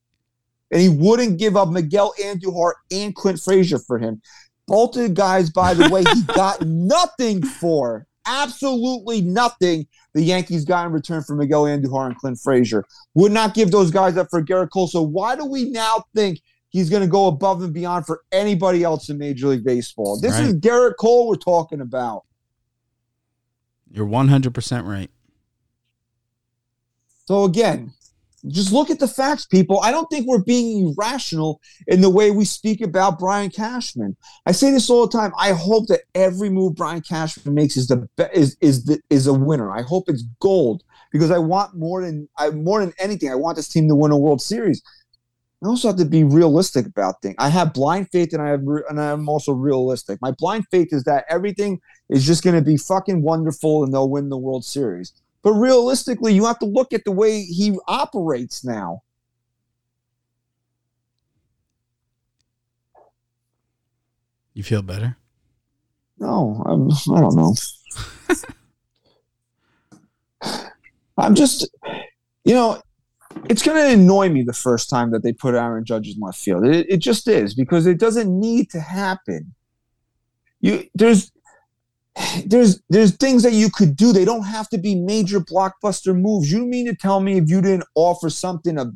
And he wouldn't give up Miguel Andujar and Clint Frazier for him. Both of the guys, by the way, he got nothing for. Absolutely nothing the Yankees got in return for Miguel Andujar and Clint Frazier. Would not give those guys up for Gerrit Cole. So why do we now think he's going to go above and beyond for anybody else in Major League Baseball? This is Right. Gerrit Cole we're talking about. You're 100% right. So again, just look at the facts, people. I don't think we're being irrational in the way we speak about Brian Cashman. I say this all the time. I hope that every move Brian Cashman makes is the be- is is the, is a winner. I hope it's gold because I want more than I more than anything. I want this team to win a World Series. I also have to be realistic about things. I have blind faith, and I have re- and I'm also realistic. My blind faith is that everything is just going to be fucking wonderful, and they'll win the World Series. But realistically, you have to look at the way he operates now. You feel better? No, I'm, I don't know. I'm just, you know, it's going to annoy me the first time that they put Aaron Judge in left field. It, it just is because it doesn't need to happen. You there's there's there's things that you could do. They don't have to be major blockbuster moves. You mean to tell me if you didn't offer something of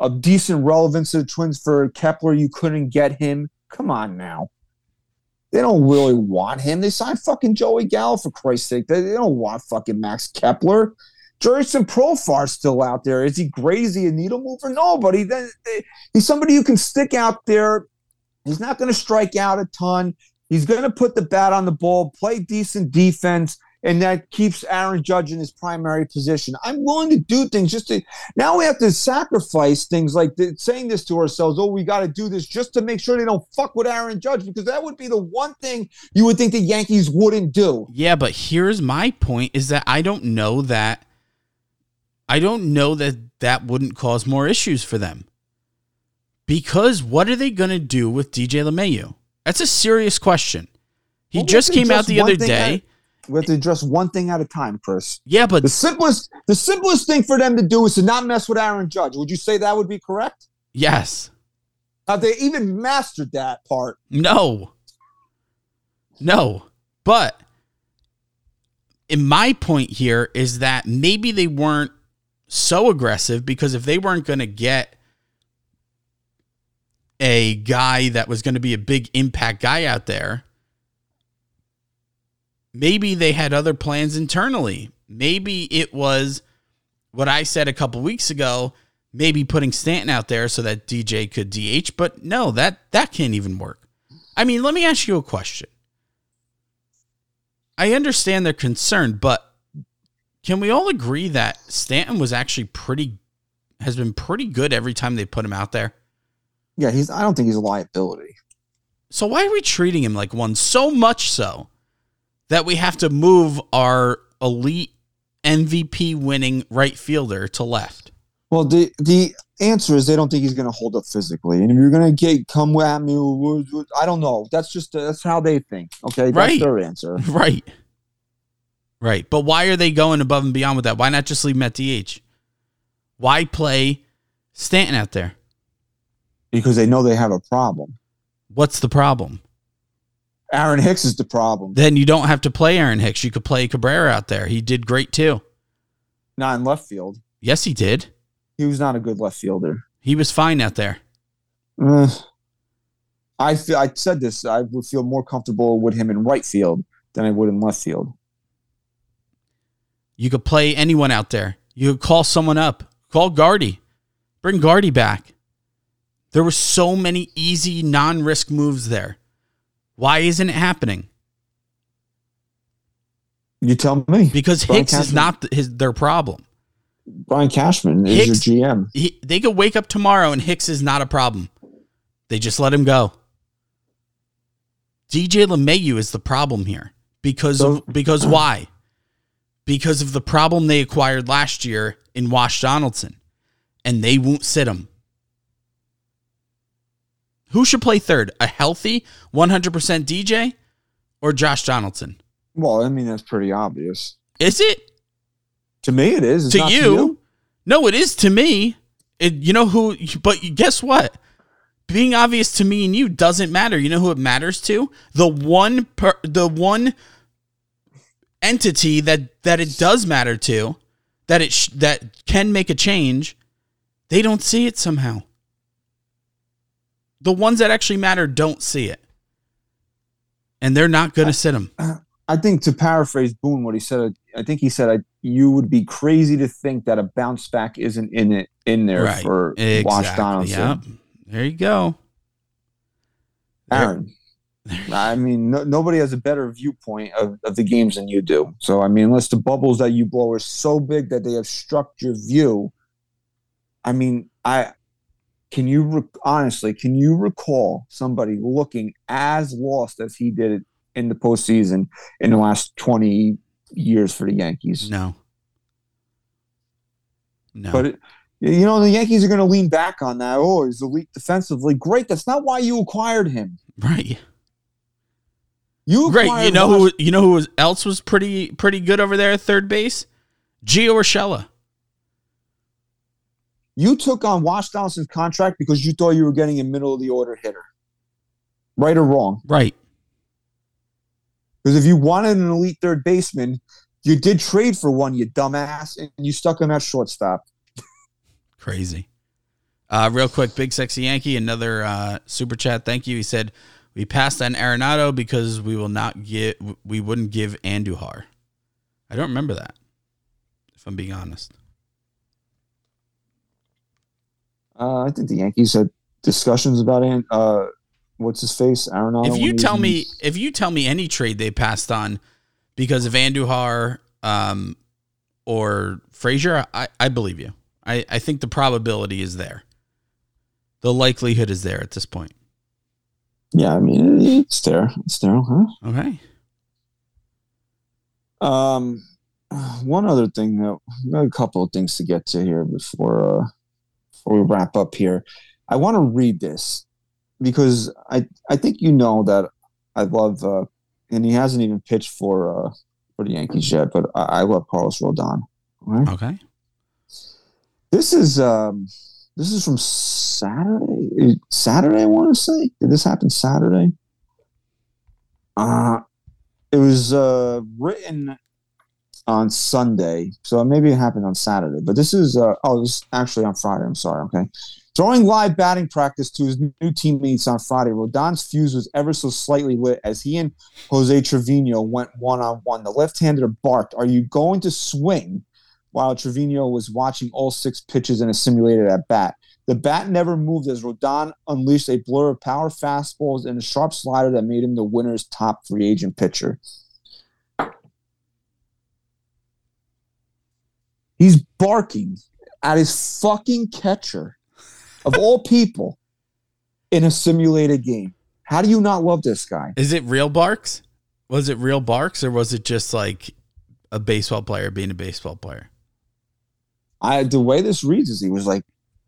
of decent relevance to the Twins for Kepler, you couldn't get him? Come on now. They don't really want him. They signed fucking Joey Gallo for Christ's sake. They, they don't want fucking Max Kepler. Jurickson Profar's still out there. Is he he a needle mover? No, but then- he's somebody who can stick out there. He's not going to strike out a ton. He's going to put the bat on the ball, play decent defense, and that keeps Aaron Judge in his primary position. I'm willing to do things just to. Now we have to sacrifice things like th- saying this to ourselves. Oh, we got to do this just to make sure they don't fuck with Aaron Judge because that would be the one thing you would think the Yankees wouldn't do. Yeah, but here's my point is that I don't know that I don't know that that wouldn't cause more issues for them. Because what are they going to do with DJ LeMahieu? That's a serious question. He Well, just came out the other day. at- we have to address one thing at a time, Chris. Yeah, but The simplest, the simplest thing for them to do is to not mess with Aaron Judge. Would you say that would be correct? yes. Have they even mastered that part? No. No. But in my point here is that maybe they weren't so aggressive because if they weren't going to get a guy that was going to be a big impact guy out there, maybe they had other plans internally. Maybe it was what I said a couple weeks ago, maybe putting Stanton out there so that DJ could DH, but no, that that can't even work. I mean, let me ask you a question. I understand their concern, but can we all agree that Stanton was actually pretty has been pretty good every time they put him out there? Yeah, he's. I don't think he's a liability. So why are we treating him like one so much so that we have to move our elite MVP winning right fielder to left? Well, the the answer is they don't think he's going to hold up physically, and if you're going to get come at me, I don't know. That's just uh, that's how they think. Okay, that's Right. their answer. Right. Right. But why are they going above and beyond with that? Why not just leave him at DH? Why play Stanton out there? Because they know they have a problem. What's the problem? Aaron Hicks is the problem. Then you don't have to play Aaron Hicks. You could play Cabrera out there. He did great too. Not in left field. Yes, he did. He was not a good left fielder. He was fine out there. Uh, I feel I said this. I would feel more comfortable with him in right field than I would in left field. You could play anyone out there. You could call someone up. Call Gardy. Bring Gardy back. There were so many easy non-risk moves there. Why isn't it happening? You tell me. Because Brian Hicks is not his their problem. Brian Cashman is Hicks- your GM. He, they could wake up tomorrow and Hicks is not a problem. They just let him go. DJ LeMahieu is the problem here because So- of because why? Because of the problem they acquired last year in Josh Donaldson, and they won't sit him. Who should play third? A healthy 100% DJ or Josh Donaldson? Well, I mean that's pretty obvious. Is it? To me, it is. It's to not you, No, it is to me. It, you know who, but guess what? Being obvious to me and you doesn't matter. You know who it matters to? The one, per, the one entity that that it does matter to, that it sh- that can make a change. They don't see it somehow. The ones that actually matter don't see it, and they're not going to sit them. I think to paraphrase Boone, what he said, I think he said, I, "You would be crazy to think that a bounce back isn't in it in there Right. for Exactly. Josh Donaldson." Yep. There you go. Aaron. I mean, no, nobody has a better viewpoint of, of the games than you do. So, I mean, unless the bubbles that you blow are so big that they obstruct your view, I mean, I can you re- honestly can you recall somebody looking as lost as he did in the postseason in the last twenty years for the Yankees? No. No. But it, you know, the Yankees are going to lean back on that. Oh, he's elite defensively. Great. That's not why you acquired him. right. You Great. You know who? You know who was, else was pretty pretty good over there at third base? Gio Urshela. You took on Josh Donaldson's contract because you thought you were getting a middle of the order hitter. Right or wrong? Right. Because if you wanted an elite third baseman, you did trade for one, you dumbass, and you stuck him at shortstop. Crazy. Uh, real quick, big sexy Yankee, another uh, super chat. Thank you. He said we passed on Arenado because we will not get we wouldn't give Andujar. I don't remember that. If I'm being honest. Uh, I think the Yankees had discussions about An- uh, what's his face, Arenado. if you tell me if you tell me any trade they passed on because of Andujar um, or Frazier, I, I believe you. I, I think the probability is there. The likelihood is there at this point. yeah, I mean it's there, it's there, huh? Okay. Um, one other thing that a couple of things to get to here before uh, before we wrap up here. I want to read this because I I think you know that I love uh, and he hasn't even pitched for uh, for the Yankees yet, but I, I love Carlos Rodon. right? Okay. This is um this is from Saturday. Saturday, I want to say. Did this happen Saturday? Uh it was uh written on Sunday, so maybe it happened on Saturday. But this is uh oh, this is actually on Friday. I'm sorry. Okay, Throwing live batting practice to his new teammates on Friday, Rodon's fuse was ever so slightly lit as he and Jose Trevino went one on one. The left hander barked, Are you going to swing? while Trevino was watching all six pitches in a simulated at bat. The bat never moved as Rodon unleashed a blur of power fastballs and a sharp slider that made him the winner's top free agent pitcher. He's barking at his fucking catcher of all people in a simulated game. How do you not love this guy? Is it real barks? Was it real barks or was it just like a baseball player being a baseball player? I the way this reads is he was like,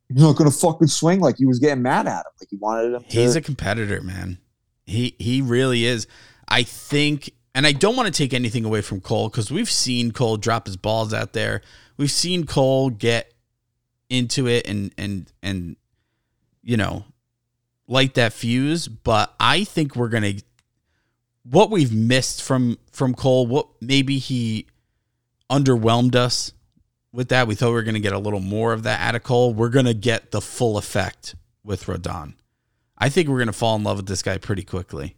"You're not gonna fucking swing," like he was getting mad at him, like he wanted him. To, He's a competitor, man. He he really is. I think, and I don't want to take anything away from Cole because we've seen Cole drop his balls out there. We've seen Cole get into it and and and you know light that fuse. But I think we're gonna what we've missed from from Cole. What maybe he underwhelmed us with that. We thought we were to get a little more of that out of Cole. We're to get the full effect with Rodon. I think we're to fall in love with this guy pretty quickly.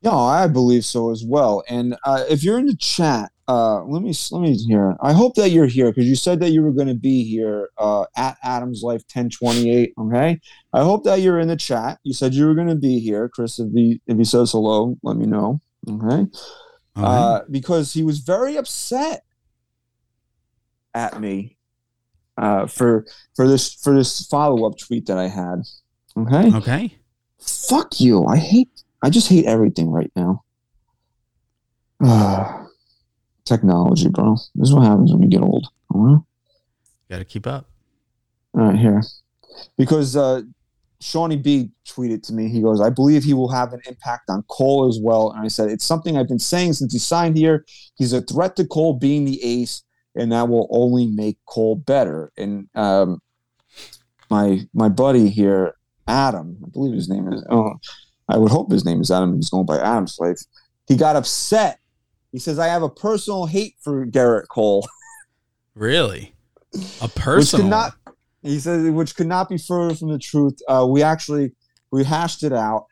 Yeah, I believe so as well. And uh, if you're in the chat, uh, let me let me hear. I hope that you're here because you said that you were going to be here uh, at Adams Life 1028. Okay, I hope that you're in the chat. You said you were going to be here, Chris. If he if he says hello, let me know. Okay, uh, because he was very upset at me uh, for for this for this follow up tweet that I had. Okay. Okay. Fuck you. I hate. I just hate everything right now. Technology, bro. This is what happens when you get old. Right. Got to keep up. All right, here. Because uh, Shawnee B tweeted to me. He goes, I believe he will have an impact on Cole as well. And I said, It's something I've been saying since he signed here. He's a threat to Cole being the ace and that will only make Cole better. And um, my my buddy here, Adam, I believe his name is. Oh, I would hope his name is Adam. He's going by Adam's life. He got upset. He says, "I have a personal hate for Gerrit Cole." Really, a personal. Which could not, he says, which could not be further from the truth. Uh, we actually we hashed it out.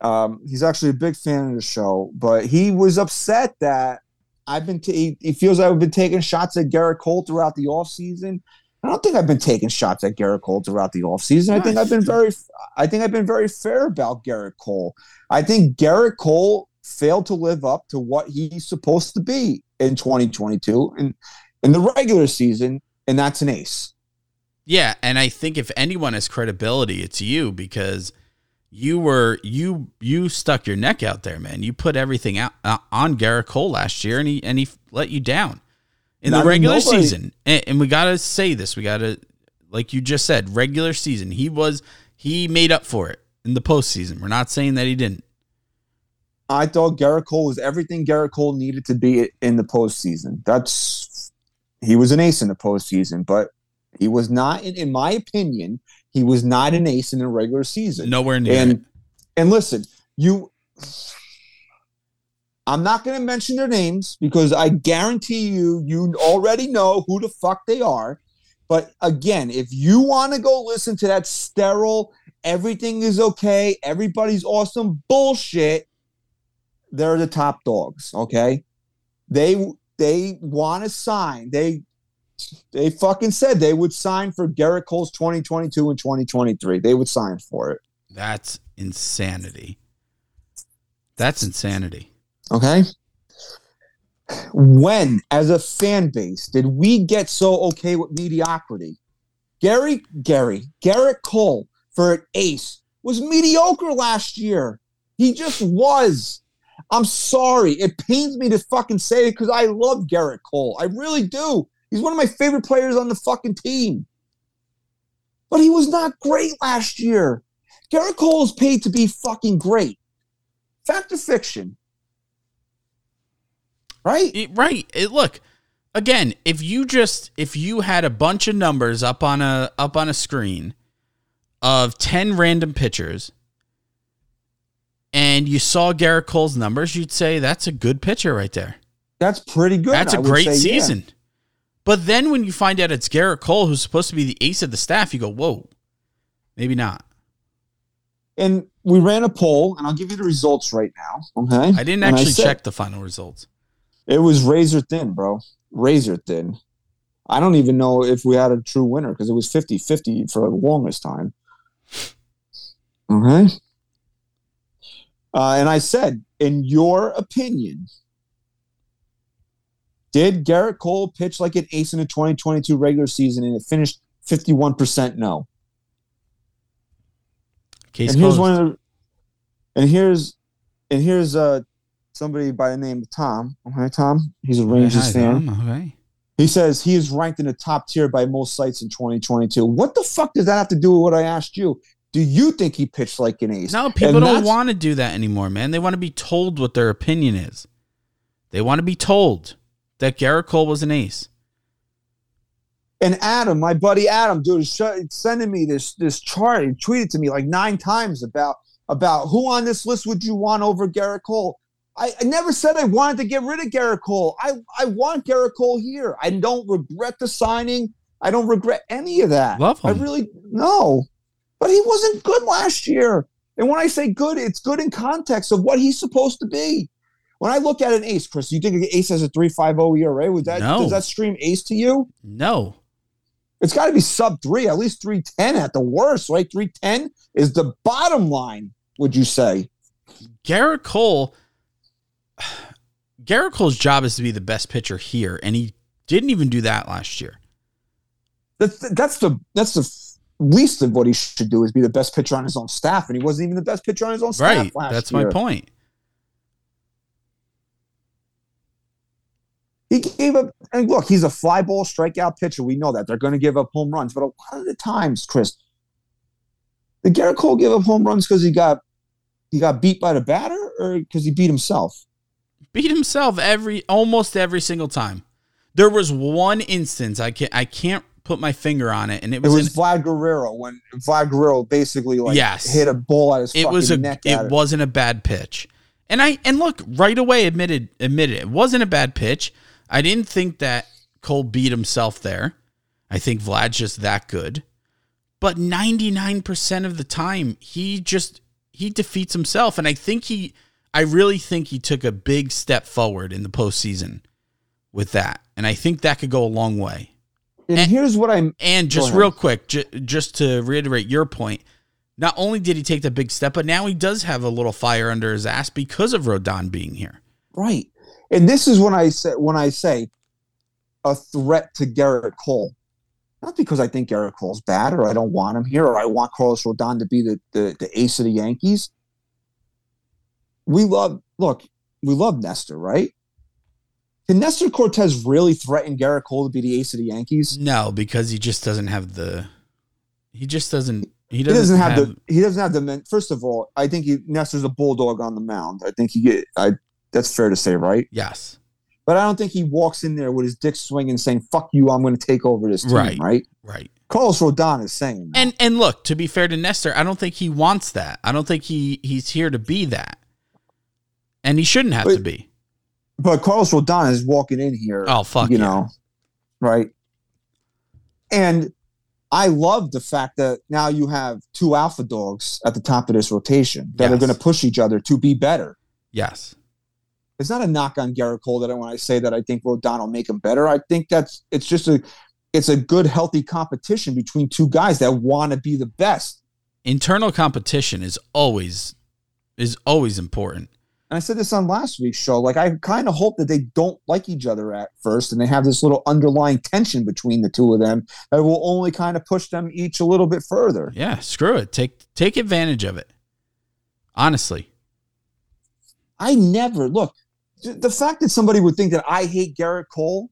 Um, he's actually a big fan of the show, but he was upset that I've been. T- he feels I've been taking shots at Gerrit Cole throughout the offseason. I don't think I've been taking shots at Gerrit Cole throughout the offseason. I think I've been very. I think I've been very fair about Gerrit Cole. I think Gerrit Cole failed to live up to what he's supposed to be in 2022 and in the regular season, and that's an ace. Yeah, and I think if anyone has credibility, it's you because you were you you stuck your neck out there, man. You put everything out uh, on Gerrit Cole last year, and he and he let you down in the regular nobody, season. And, and we gotta say this. We gotta, like you just said, regular season. He was he made up for it in the postseason. We're not saying that he didn't. I thought Gerrit Cole was everything Gerrit Cole needed to be in the postseason. That's he was an ace in the postseason, but he was not, in, in my opinion, he was not an ace in the regular season. Nowhere near. And and listen, you I'm not going to mention their names because I guarantee you you already know who the fuck they are. But again, if you want to go listen to that sterile everything is okay, everybody's awesome bullshit, they're the top dogs, okay? They they want to sign. They they fucking said they would sign for Gerrit Cole's 2022 and 2023. They would sign for it. That's insanity. That's insanity. Okay. When, as a fan base, did we get so okay with mediocrity? Gary, Gary, Gerrit Cole for an ace was mediocre last year. He just was. I'm sorry. It pains me to fucking say it because I love Gerrit Cole. I really do. He's one of my favorite players on the fucking team. But he was not great last year. Gerrit Cole is paid to be fucking great. Fact or fiction? Right? It, right. It, look, again, if you just if you had a bunch of numbers up on a up on a screen of 10 random pitchers and you saw Gerrit Cole's numbers, you'd say that's a good pitcher right there. That's pretty good. That's a great say, season. Yeah. But then when you find out it's Gerrit Cole who's supposed to be the ace of the staff, you go, "Whoa." Maybe not. And we ran a poll, and I'll give you the results right now. Okay. I didn't actually said- check the final results. It was razor thin, bro. Razor thin. I don't even know if we had a true winner because it was 50 50 for the longest time. Okay. Uh, and I said, in your opinion, did Gerrit Cole pitch like an ace in the 2022 regular season and it finished 51% no? Case and here's closed. one of the, and here's and here's uh somebody by the name of Tom. Okay, Tom. He's a Rangers Hi, fan. Tom. Okay. He says he is ranked in the top tier by most sites in 2022. What the fuck does that have to do with what I asked you? Do you think he pitched like an ace? No, people And don't want to do that anymore, man. They want to be told what their opinion is. They want to be told that Gerrit Cole was an ace. And Adam, my buddy Adam, dude, is sending me this this chart. He tweeted to me like nine times about about who on this list would you want over Gerrit Cole. I, I never said I wanted to get rid of Gerrit Cole. I, I want Gerrit Cole here. I don't regret the signing. I don't regret any of that. Love him. I really no. But he wasn't good last year. And when I say good, it's good in context of what he's supposed to be. When I look at an ace, Chris, you think an ace has a 3.50 ERA? Would that No. does that stream ace to you? No. It's got to be sub three, at least 310 at the worst, right? 310 is the bottom line, would you say? Gerrit Cole Gerrit Cole's job is to be the best pitcher here, and he didn't even do that last year. That's the, that's the that's the least of what he should do is be the best pitcher on his own staff, and he wasn't even the best pitcher on his own staff Right. last That's year. my point. He gave up, and look, he's a fly ball strikeout pitcher. We know that they're going to give up home runs, but a lot of the times, Chris, did Gerrit Cole give up home runs because he got he got beat by the batter, or because he beat himself? Beat himself every almost every single time. There was one instance I can I can't put my finger on it, and it It was, was in- Vlad Guerrero when Vlad Guerrero basically like Yes. hit a ball at his it fucking was a neck. it wasn't a bad pitch. And I and look, right away admitted admitted it wasn't a bad pitch. I didn't think that Cole beat himself there. I think Vlad's just that good. But 99% of the time he just he defeats himself and I think he I really think he took a big step forward in the postseason with that. And I think that could go a long way. And, here's what I'm And just real quick, ju- just to reiterate your point, not only did he take that big step, but now he does have a little fire under his ass because of Rodon being here. right. And this is when I say when I say a threat to Gerrit Cole. Not because I think Gerrit Cole's bad or I don't want him here or I want Carlos Rodon to be the, the, the ace of the Yankees. We love look, we love Nestor, right? Can Nestor Cortes really threaten Gerrit Cole to be the ace of the Yankees? No, because he just doesn't have the. He just doesn't. He He doesn't, doesn't have, have, the he doesn't have the men. First of all, I think he, Nestor's a bulldog on the mound. I think he get I that's fair to say, right? Yes. But I don't think he walks in there with his dick swinging, saying "fuck you," I'm going to take over this team. Right. Right? Right. Carlos Rodon is saying that. And and look, to be fair to Nestor, I don't think he wants that. I don't think he he's here to be that. And he shouldn't have to be. But Carlos Rodon is walking in here. Oh, fuck you yeah. know, right? And I love the fact that now you have two alpha dogs at the top of this rotation that are going to push each other to be better. Yes. It's not a knock on Gerrit Cole that I when I say that I think Rodon will make him better. I think that's it's just a it's a good healthy competition between two guys that want to be the best. Internal competition is always is always important. And I said this on last week's show. Like I kind of hope that they don't like each other at first, and they have this little underlying tension between the two of them that will only kind of push them each a little bit further. Yeah, screw it. Take take advantage of it. Honestly. I never look the fact that somebody would think that I hate Gerrit Cole.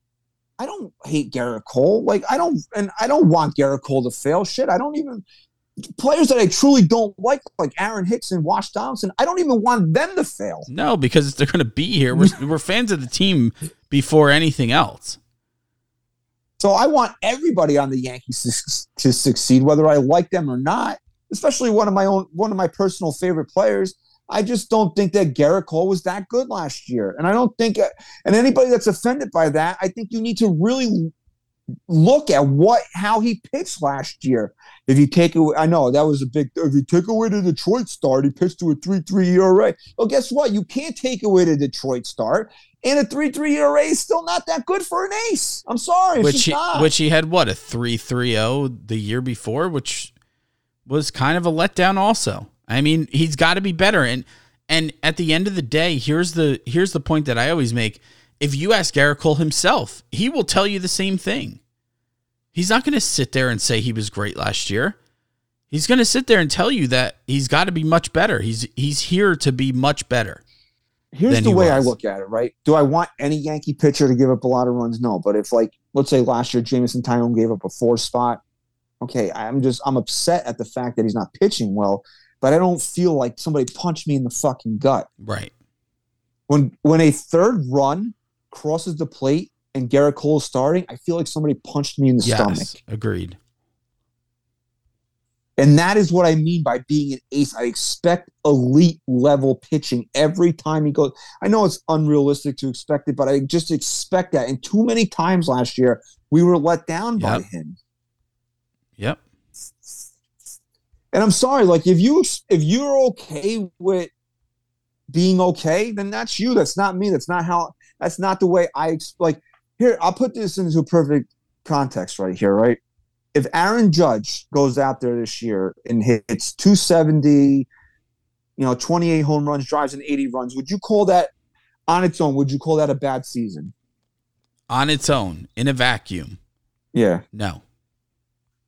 I don't hate Gerrit Cole. Like I don't, and I don't want Gerrit Cole to fail. Shit, I don't even players that I truly don't like, like Aaron Hicks and Josh Donaldson. I don't even want them to fail. No, because they're going to be here. We're, we're fans of the team before anything else. So I want everybody on the Yankees to, to succeed, whether I like them or not. Especially one of my own, one of my personal favorite players. I just don't think that Gerrit Cole was that good last year, and I don't think, uh, and anybody that's offended by that, I think you need to really look at what how he pitched last year. If you take away, I know that was a big. If you take away the Detroit start, he pitched to a three three ERA. Well, guess what? You can't take away the Detroit start, and a three three ERA is still not that good for an ace. I'm sorry, which he, not. which he had what a three three zero the year before, which was kind of a letdown. Also, I mean, he's got to be better. And and at the end of the day, here's the here's the point that I always make. If you ask Gerrit Cole himself, he will tell you the same thing. He's not going to sit there and say he was great last year. He's going to sit there and tell you that he's got to be much better. He's he's here to be much better. Here's the he way I look at it, right? Do I want any Yankee pitcher to give up a lot of runs? No. But if, like, let's say last year Jameson Taillon gave up a four spot, okay, I'm just I'm upset at the fact that he's not pitching well. But I don't feel like somebody punched me in the fucking gut Right. when when a third run crosses the plate and Gerrit Cole starting. I feel like somebody punched me in the Yes. stomach, Agreed. and that is what I mean by being an ace. I expect elite level pitching every time he goes. I know it's unrealistic to expect it, but I just expect that. And too many times last year we were let down by him. Yep. And I'm sorry, like if you if you're okay with being okay, then that's you. That's not me. That's not how. That's not the way I like. Here, I'll put this into a perfect context right here. Right, if Aaron Judge goes out there this year and hits 270, you know, 28 home runs, drives in 80 runs, would you call that on its own? Would you call that a bad season? On its own, in a vacuum. Yeah, No.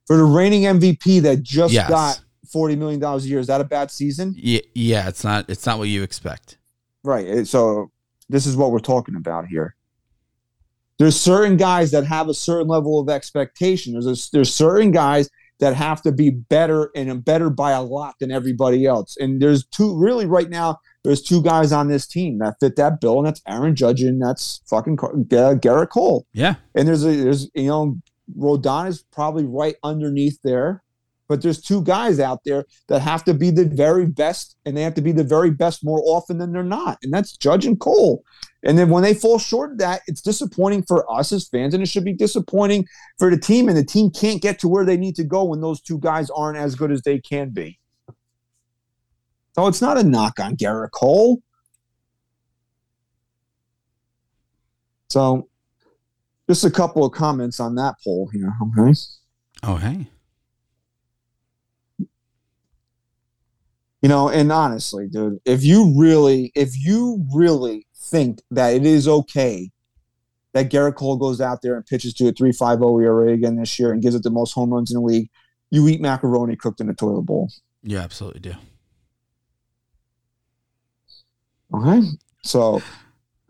for the reigning MVP that just Yes. got 40 million dollars a year, is that a bad season? Yeah, yeah, it's not it's not what you expect. Right. So this is what we're talking about here. There's certain guys that have a certain level of expectation. There's a, there's certain guys that have to be better and better by a lot than everybody else. And there's two really right now. There's two guys on this team that fit that bill, and that's Aaron Judge and that's fucking Ga- Gerrit Cole. Yeah. And there's a there's you know Rodon is probably right underneath there, but there's two guys out there that have to be the very best, and they have to be the very best more often than they're not, and that's Judge and Cole. And then when they fall short of that, it's disappointing for us as fans, and it should be disappointing for the team. And the team can't get to where they need to go when those two guys aren't as good as they can be. So it's not a knock on Gerrit Cole. So just a couple of comments on that poll here. Okay. Oh hey. You know, and honestly, dude, if you really, if you really think that it is okay that Gerrit Cole goes out there and pitches to a 3.50 ERA again this year and gives it the most home runs in the league, you eat macaroni cooked in a toilet bowl. You absolutely do. Okay. So,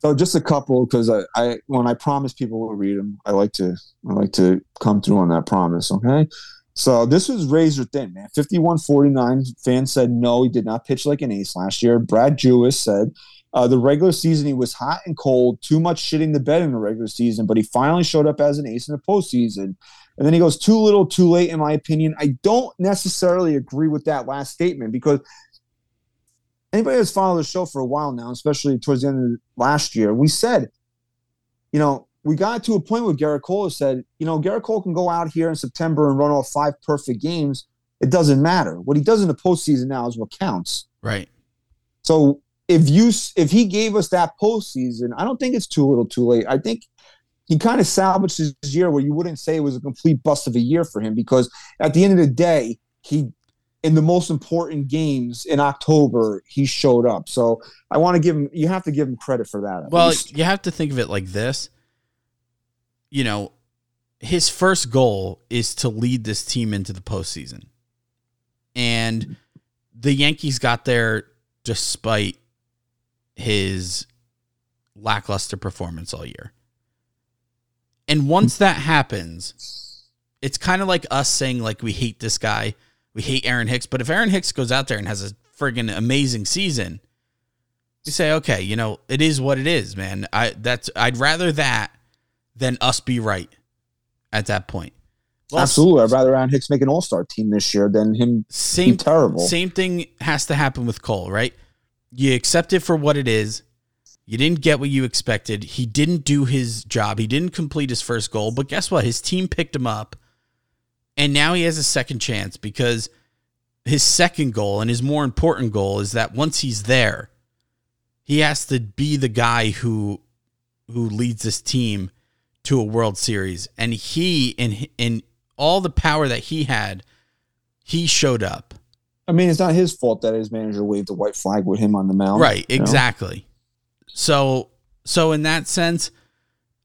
so just a couple because I, I, when I promise people will read them, I like to, I like to come through on that promise. Okay. So this was razor thin, man. 51-49. Fans said no, he did not pitch like an ace last year. Brad Jewis said uh, the regular season he was hot and cold, too much shitting the bed in the regular season, but he finally showed up as an ace in the postseason. And then he goes too little, too late, in my opinion. I don't necessarily agree with that last statement because anybody that's followed the show for a while now, especially towards the end of last year, we said, you know, we got to a point where Gerrit Cole has said, you know, Gerrit Cole can go out here in September and run off five perfect games. It doesn't matter. What he does in the postseason now is what counts. Right. So if you if he gave us that postseason, I don't think it's too little, too late. I think he kind of salvaged his year where you wouldn't say it was a complete bust of a year for him because at the end of the day, he in the most important games in October he showed up. So I want to give him. You have to give him credit for that. at Well, least. you have to think of it like this. You know, his first goal is to lead this team into the postseason. And the Yankees got there despite his lackluster performance all year. And once that happens, it's kind of like us saying like we hate this guy, we hate Aaron Hicks, but if Aaron Hicks goes out there and has a friggin' amazing season, you say, okay, you know, it is what it is, man. I that's I'd rather that than us be right at that point. Well, Absolutely, I'd rather Aaron Hicks make an All Star team this year than him Same terrible. Same thing has to happen with Cole, right? You accept it for what it is, You didn't get what you expected. He didn't do his job. He didn't complete his first goal. But guess what? His team picked him up. And now he has a second chance because his second goal and his more important goal is that once he's there, he has to be the guy who who leads this team to a World Series. And he in in all the power that he had, he showed up. I mean, it's not his fault that his manager waved the white flag with him on the mound. Right, you know? exactly. So so in that sense,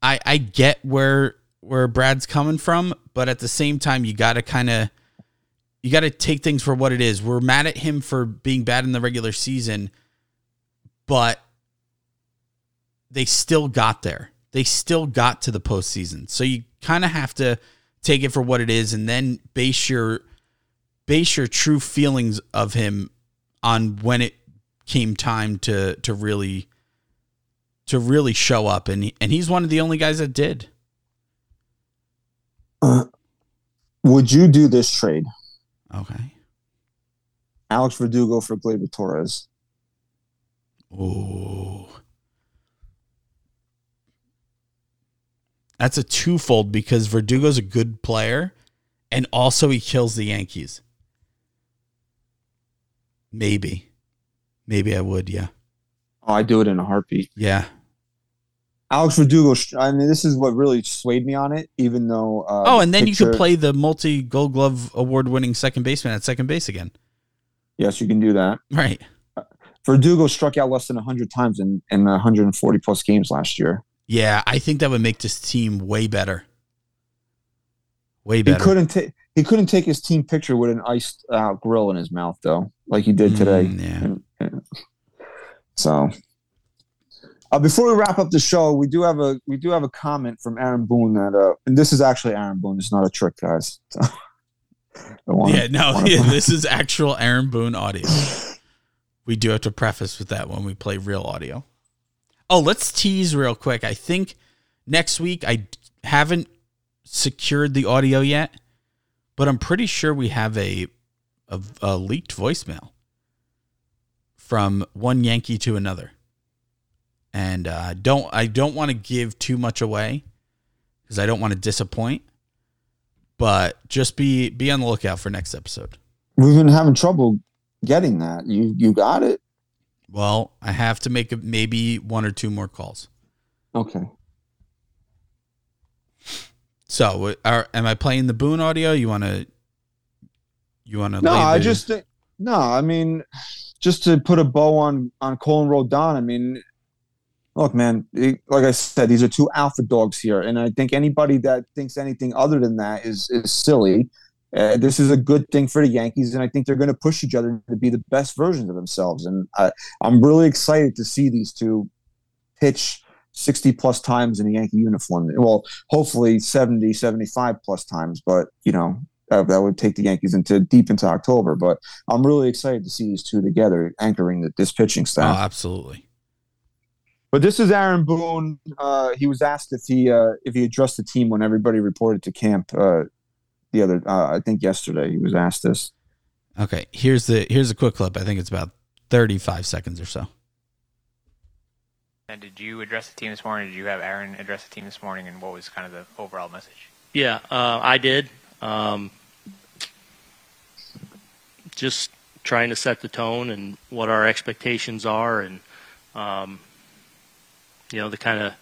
I I get where where Brad's coming from, but at the same time you got to kind of you got to take things for what it is. We're mad at him for being bad in the regular season, but they still got there. They still got to the postseason. So you kind of have to take it for what it is and then base your base your true feelings of him on when it came time to to really to really show up and he, and he's one of the only guys that did. Uh, would you do this trade? Okay. Alex Verdugo for Gleyber Torres. Ooh. That's a twofold because Verdugo's a good player and also he kills the Yankees. Maybe. Maybe I would, yeah. Oh, I do it in a heartbeat. Yeah. Alex Verdugo. I mean, this is what really swayed me on it. Even though, uh, oh, and then you could play the multi Gold Glove award winning second baseman at second base again. Yes, you can do that. Right. Verdugo struck out less than 100 times in, in 140 plus games last year. Yeah, I think that would make this team way better. Way better. He couldn't take he couldn't take his team picture with an iced out grill in his mouth though, like he did today. Mm, yeah. And- and- so, uh, before we wrap up the show, we do have a we do have a comment from Aaron Boone that uh, and this is actually Aaron Boone. It's not a trick, guys. Wanna- yeah, no, yeah, this is actual Aaron Boone audio. We do have to preface with that when we play real audio. Oh, let's tease real quick. I think next week I haven't secured the audio yet, but I'm pretty sure we have a a, a leaked voicemail from one Yankee to another. And uh, don't I don't want to give too much away because I don't want to disappoint. But just be be on the lookout for next episode. We've been having trouble getting that. You you got it. Well, I have to make a, maybe one or two more calls. Okay. So, are, am I playing the Boone audio? You want to? You want to? No, I just no. I mean, just to put a bow on on Cole and Rodon. I mean, look, man. it- like I said, these are two alpha dogs here, and I think anybody that thinks anything other than that is is silly. Uh, this is a good thing for the Yankees, and I think they're going to push each other to be the best versions of themselves. And I, I'm really excited to see these two pitch 60 plus times in a Yankee uniform. Well, hopefully 70, 75 plus times, but you know, that, that would take the Yankees into deep into October. But I'm really excited to see these two together anchoring the, this pitching Oh, staff. absolutely. But this is Aaron Boone. Uh, he was asked if he uh, if he addressed the team when everybody reported to camp uh, the other. Uh, I think yesterday he was asked this. Okay, here's the here's a quick clip. I think it's about 35 seconds or so. And did you address the team this morning? Did you have Aaron address the team this morning? And what was kind of the overall message? Yeah, uh, I did. Um, just trying to set the tone and what our expectations are, and um, you know the kind of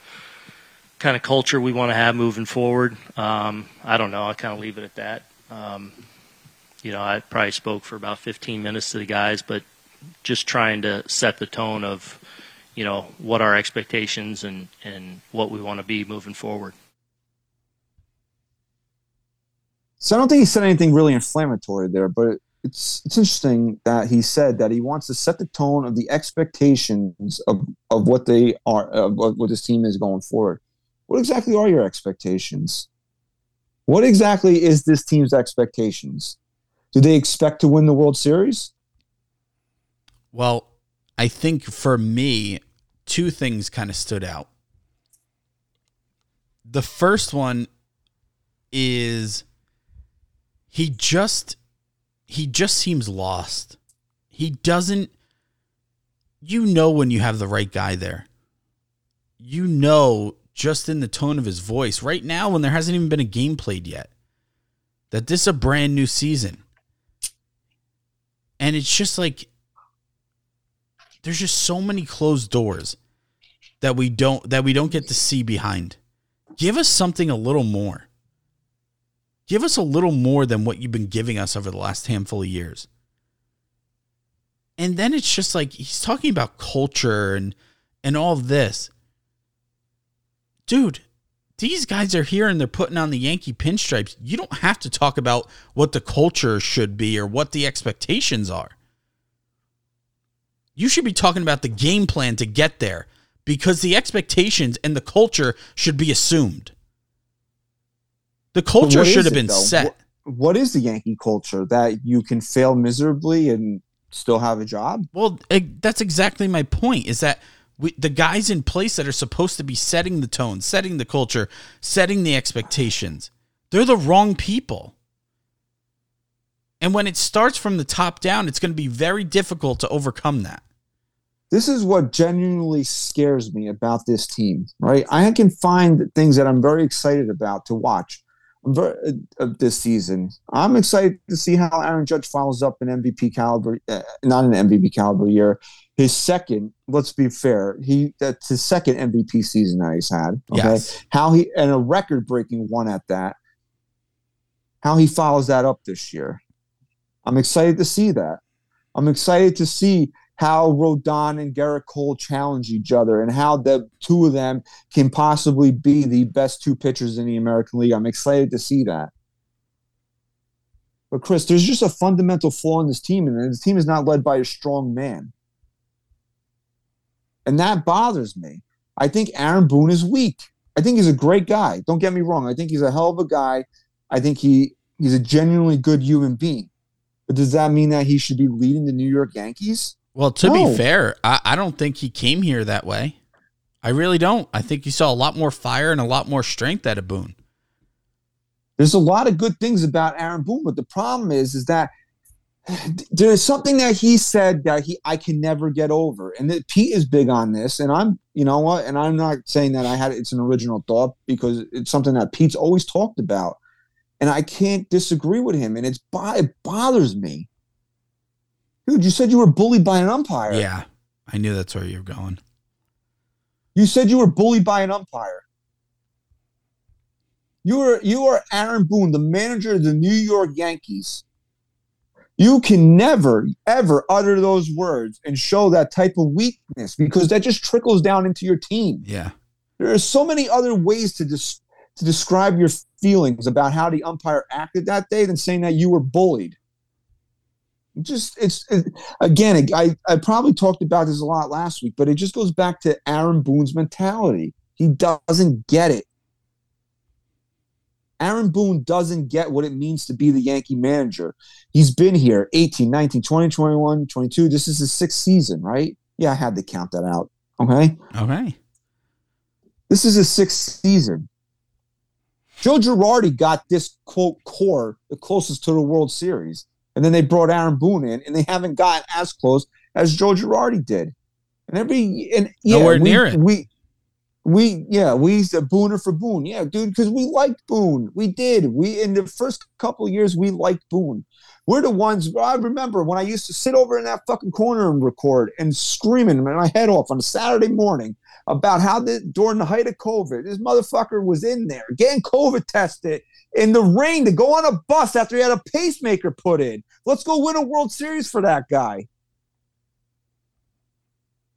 kind of culture we want to have moving forward. Um, I don't know. I kind of leave it at that. Um, you know, I probably spoke for about 15 minutes to the guys, but just trying to set the tone of you know what our expectations and and what we want to be moving forward. So I don't think he said anything really inflammatory there, but it's it's interesting that he said that he wants to set the tone of the expectations of, of what they are of what what this team is going forward. What exactly are your expectations? What exactly is this team's expectations? Do they expect to win the World Series? Well, I think for me, two things kind of stood out. The first one is he just he just seems lost. He doesn't you know when you have the right guy there. you know just in the tone of his voice right now when there hasn't even been a game played yet that this is a brand new season. And it's just like there's just so many closed doors that we don't that we don't get to see behind. Give us something a little more. Give us a little more than what you've been giving us over the last handful of years. And then it's just like he's talking about culture and and all this. Dude, these guys are here and they're putting on the Yankee pinstripes. You don't have to talk about what the culture should be or what the expectations are. You should be talking about the game plan to get there because the expectations and the culture should be assumed. The culture should have been though? set. What- what is the Yankee culture that you can fail miserably and still have a job? Well, eh, that's exactly my point. Is that we, the guys in place that are supposed to be setting the tone, setting the culture, setting the expectations, they're the wrong people. And when it starts from the top down, it's going to be very difficult to overcome that. this is what genuinely scares me about this team, right? I can find things that I'm very excited about to watch uh, this season. I'm excited to see how Aaron Judge follows up an MVP caliber, uh, not an MVP caliber year. His second, let's be fair, he that's his second MVP season that he's had. Okay, Yes. how he and a record-breaking one at that. How he follows that up this year. I'm excited to see that. I'm excited to see how Rodon and Gerrit Cole challenge each other and how the two of them can possibly be the best two pitchers in the American League. I'm excited to see that. But Chris, there's just a fundamental flaw in this team, and this team is not led by a strong man. And that bothers me. I think Aaron Boone is weak. I think he's a great guy. Don't get me wrong. I think he's a hell of a guy. I think he he's a genuinely good human being. But does that mean that he should be leading the New York Yankees? Well, to No. be fair, I, I don't think he came here that way. I really don't. I think you saw a lot more fire and a lot more strength out of Boone. There's a lot of good things about Aaron Boone, but the problem is, is that there's something that he said that he I can never get over, and that Pete is big on this. And I'm, you know what? And I'm not saying that I had it's an original thought because it's something that Pete's always talked about, and I can't disagree with him. And it's it bothers me, dude. You said you were bullied by an umpire. Yeah, I knew that's where you were going. You said you were bullied by an umpire. You are you are Aaron Boone, the manager of the New York Yankees. You can never ever utter those words and show that type of weakness because that just trickles down into your team. Yeah. There are so many other ways to dis- to describe your feelings about how the umpire acted that day than saying that you were bullied. Just it's it, again, I I probably talked about this a lot last week, but it just goes back to Aaron Boone's mentality. He doesn't get it. Aaron Boone doesn't get what it means to be the Yankee manager. He's been here 18, 19, 20, 21, 22. This is his sixth season, right? Yeah, I had to count that out. Okay. Okay. This is his sixth season. Joe Girardi got this quote core the closest to the World Series. And then they brought Aaron Boone in, and they haven't gotten as close as Joe Girardi did. And every and yeah, Nowhere we, near it. We we yeah, we used a Booner for Boone. Yeah, dude, because we liked Boone. We did. We in the first couple years we liked Boone. We're the ones I remember when I used to sit over in that fucking corner and record and screaming my head off on a Saturday morning about how the, during the height of COVID, this motherfucker was in there getting COVID tested in the rain to go on a bus after he had a pacemaker put in. Let's go win a World Series for that guy.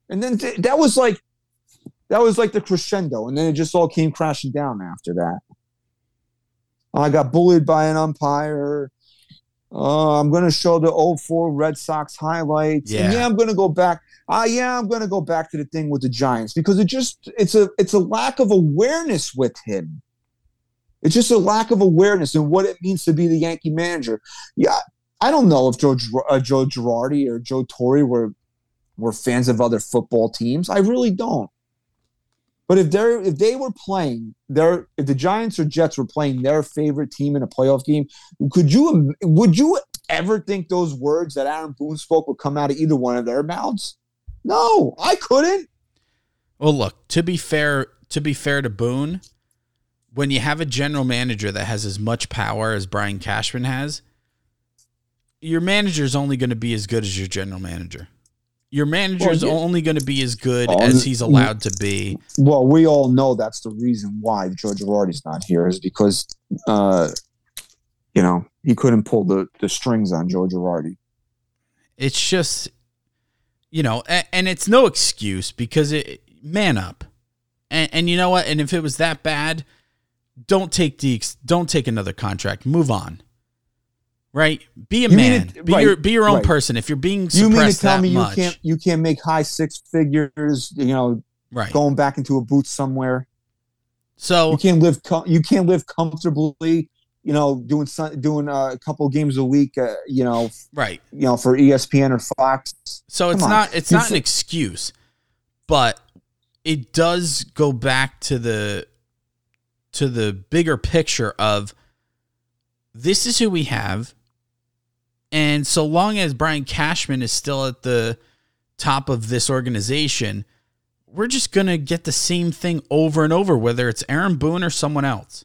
And then th- that was like that was like the crescendo, and then it just all came crashing down after that. I got bullied by an umpire. Uh, I'm going to show the 04 Red Sox highlights. And Yeah. yeah, I'm going to go back. Uh, yeah, I'm going to go back to the thing with the Giants because it just it's a it's a lack of awareness with him. It's just a lack of awareness and what it means to be the Yankee manager. Yeah, I don't know if Joe uh, Joe Girardi or Joe Torre were were fans of other football teams. I really don't. But if they're if they were playing their if the Giants or Jets were playing their favorite team in a playoff game, could you would you ever think those words that Aaron Boone spoke would come out of either one of their mouths? No, I couldn't. Well, look, to be fair, to be fair to Boone, when you have a general manager that has as much power as Brian Cashman has, your manager is only going to be as good as your general manager. Your manager is Well, yeah. only going to be as good Well, as he's allowed to be. Well, we all know that's the reason why George Girardi's not here is because, uh, you know, he couldn't pull the, the strings on George Girardi. It's just, you know, and, and it's no excuse because it man up, and and you know what? And if it was that bad, don't take the don't take another contract. Move on. Right? Be a You man. it- be right, your be your own right. person. If you're being suppressed You mean to tell me you much, can't you can't make high six figures? You know, right? going back into a booth somewhere. So you can't live you can't live comfortably. You know, doing some, doing uh, a couple games a week. Uh, you know, right. You know, for ESPN or Fox. So it's Come on. not it's not an excuse, but it does go back to the to the bigger picture of this is who we have. And so long as Brian Cashman is still at the top of this organization, we're just going to get the same thing over and over whether it's Aaron Boone or someone else.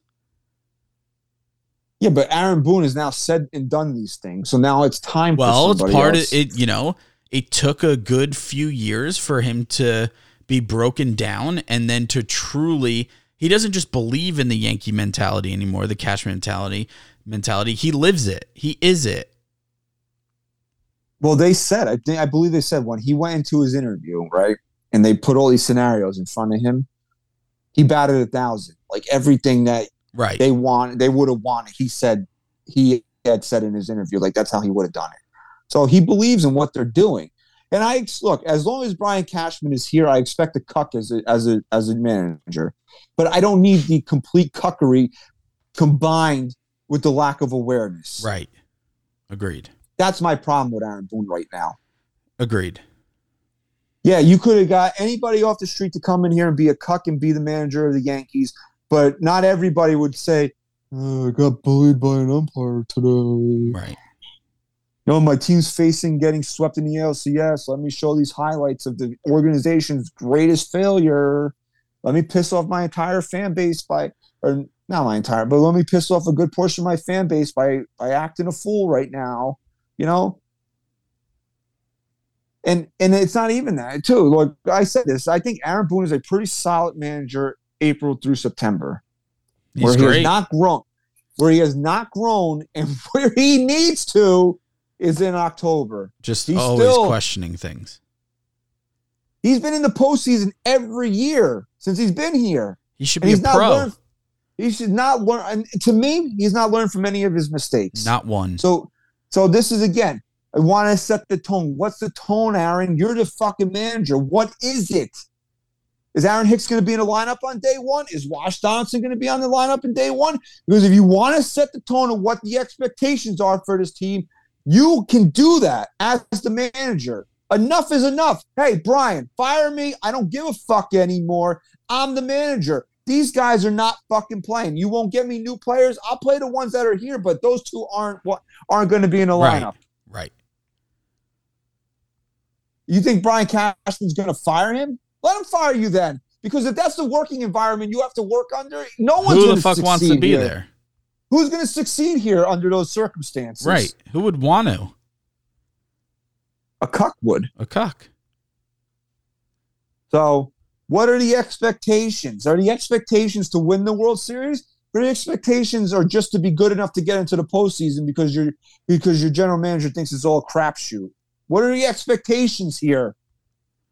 Yeah, but Aaron Boone has now said and done these things, so now it's time. Well, for it's part else. of it. You know, it took a good few years for him to be broken down, and then to truly, he doesn't just believe in the Yankee mentality anymore, the cash mentality. Mentality. He lives it. He is it. Well, they said, I think, I believe they said when he went into his interview, right, and they put all these scenarios in front of him, he batted a thousand. Like everything that Right. they want, they would have wanted. He said he had said in his interview, like that's how he would have done it. So he believes in what they're doing. And I look, as long as Brian Cashman is here, I expect a cuck as a as a as a manager, but I don't need the complete cuckery combined with the lack of awareness. Right. Agreed. That's my problem with Aaron Boone right now. Agreed. Yeah, you could have got anybody off the street to come in here and be a cuck and be the manager of the Yankees, but not everybody would say, "Oh, "I got bullied by an umpire today." Right. No, my team's facing getting swept in the ALCS. Let me show these highlights of the organization's greatest failure. Let me piss off my entire fan base by, or not my entire, but let me piss off a good portion of my fan base by by acting a fool right now. You know, and and it's not even that too. Look, I said this. I think Aaron Boone is a pretty solid manager April through September, He's where he great. has not grown, where he has not grown, and where he needs to is in October. Just He's always still- questioning things. He's been in the postseason every year since he's been here. He should And be a he's not pro. learned- he should not learn. And to me, he's not learned from any of his mistakes. Not one. So, so this is again. I want to set the tone. What's the tone, Aaron? You're the fucking manager. What is it? Is Aaron Hicks going to be in the lineup on day one? Is Josh Donaldson going to be on the lineup in day one? Because if you want to set the tone of what the expectations are for this team, you can do that as the manager. Enough is enough. Hey, Brian, fire me. I don't give a fuck anymore. I'm the manager. These guys are not fucking playing. You won't get me new players. I'll play the ones that are here, but those two aren't what aren't going to be in the Right. lineup. Right. You think Brian Cashman's going to fire him? Let him fire you then. Because if that's the working environment you have to work under, no one's Who the fuck wants to be here. there? Who's going to succeed here under those circumstances? Right. Who would want to? A cuck would. A cuck. So, what are the expectations? Are the expectations to win the World Series? Or the expectations are just to be good enough to get into the postseason because your because your general manager thinks it's all crapshoot. What are the expectations here?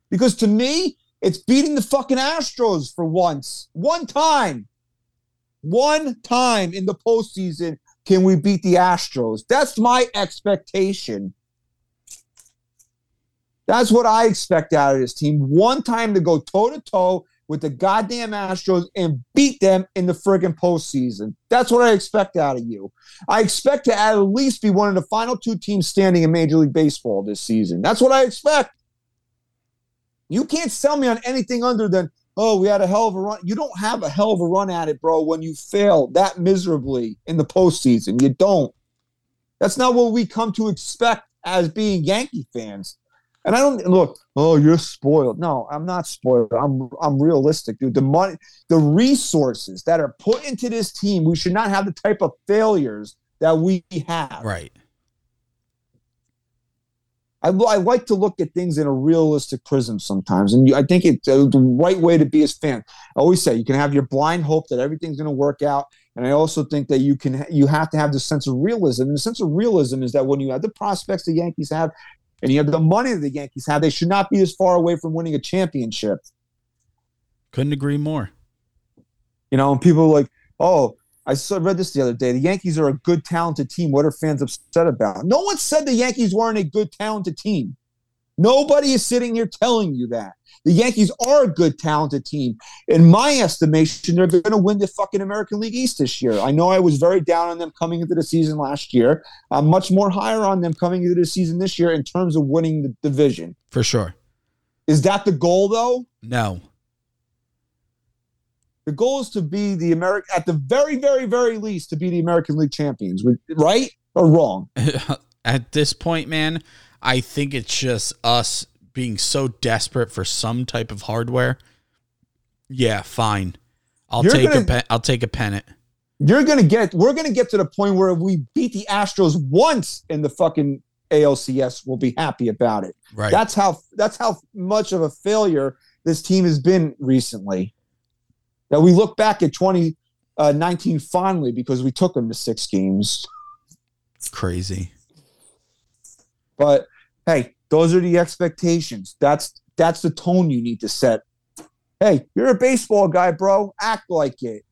Because to me, it's beating the fucking Astros for once. One time. One time in the postseason can we beat the Astros. That's my expectation. That's what I expect out of this team. One time to go toe to toe with the goddamn Astros and beat them in the friggin' postseason. That's what I expect out of you. I expect to at least be one of the final two teams standing in Major League Baseball this season. That's what I expect. You can't sell me on anything other than, oh, we had a hell of a run. You don't have a hell of a run at it, bro, when you fail that miserably in the postseason. You don't. That's not what we come to expect as being Yankee fans. And I don't look. Oh, you're spoiled. No, I'm not spoiled. I'm I'm realistic, dude. The money, the resources that are put into this team, we should not have the type of failures that we have. Right. I, I like to look at things in a realistic prism sometimes, and you, I think it's uh, the right way to be as fan. I always say you can have your blind hope that everything's going to work out, and I also think that you can you have to have the sense of realism. And the sense of realism is that when you have the prospects the Yankees have, and you have the money that the Yankees have, they should not be as far away from winning a championship. Couldn't agree more. You know, and people are like, oh, I saw, read this the other day. The Yankees are a good, talented team. What are fans upset about? No one said the Yankees weren't a good, talented team. Nobody is sitting here telling you that. The Yankees are a good, talented team. In my estimation, they're going to win the fucking American League East this year. I know I was very down on them coming into the season last year. I'm much more higher on them coming into the season this year in terms of winning the division. For sure. Is that the goal, though? No. The goal is to be the American, at the very, very, very least, to be the American League champions, right or wrong? At this point, man, I think it's just us being so desperate for some type of hardware. Yeah, fine. I'll You're take gonna- a pen, I'll take a pennant. You're gonna get. We're gonna get to the point where we beat the Astros once in the fucking ALCS. We'll be happy about it. Right. That's how. That's how much of a failure this team has been recently. That we look back at 2019 uh, fondly because we took them to six games. Crazy. But hey, those are the expectations. That's that's the tone you need to set. Hey, you're a baseball guy, bro. Act like it.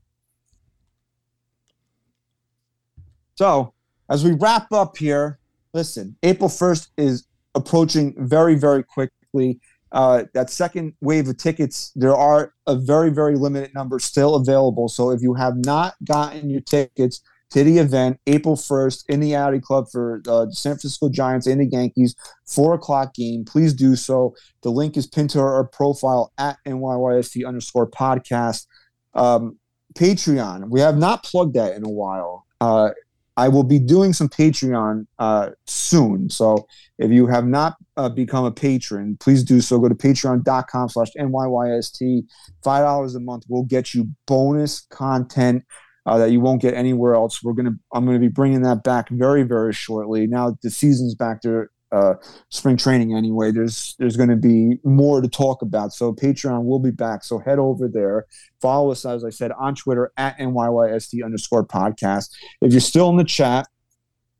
So, as we wrap up here, listen, April 1st is approaching very, very quickly. Uh, that second wave of tickets, there are a very, very limited number still available. So, if you have not gotten your tickets to the event, April 1st in the Audi Club for uh, the San Francisco Giants and the Yankees, four o'clock game, please do so. The link is pinned to our profile at NYYST underscore podcast. Um, Patreon, we have not plugged that in a while. Uh, I will be doing some Patreon uh, soon. So if you have not uh, become a patron, please do so. Go to patreon.com slash NYYST. $5 a month will get you bonus content uh, that you won't get anywhere else. We're gonna I'm gonna be bringing that back very very shortly. Now the season's back to uh, spring training anyway. There's there's going to be more to talk about. So Patreon will be back. So head over there. Follow us as I said on Twitter at NYYST underscore podcast. If you're still in the chat,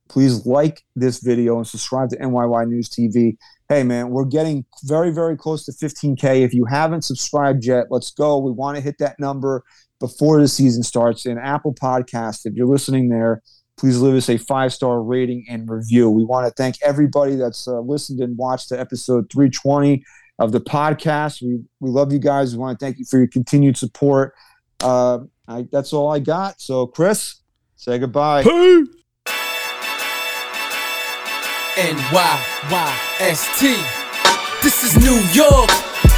please like this video and subscribe to NYY News TV. Hey man, we're getting very very close to 15k. If you haven't subscribed yet, let's go. We want to hit that number before the season starts. In Apple Podcast, if you're listening there, please leave us a five star rating and review. We want to thank everybody that's uh, listened and watched to episode 320 of the podcast. We we love you guys. We want to thank you for your continued support. Uh, I, that's all I got. So Chris, say goodbye. NYYST. This is New York.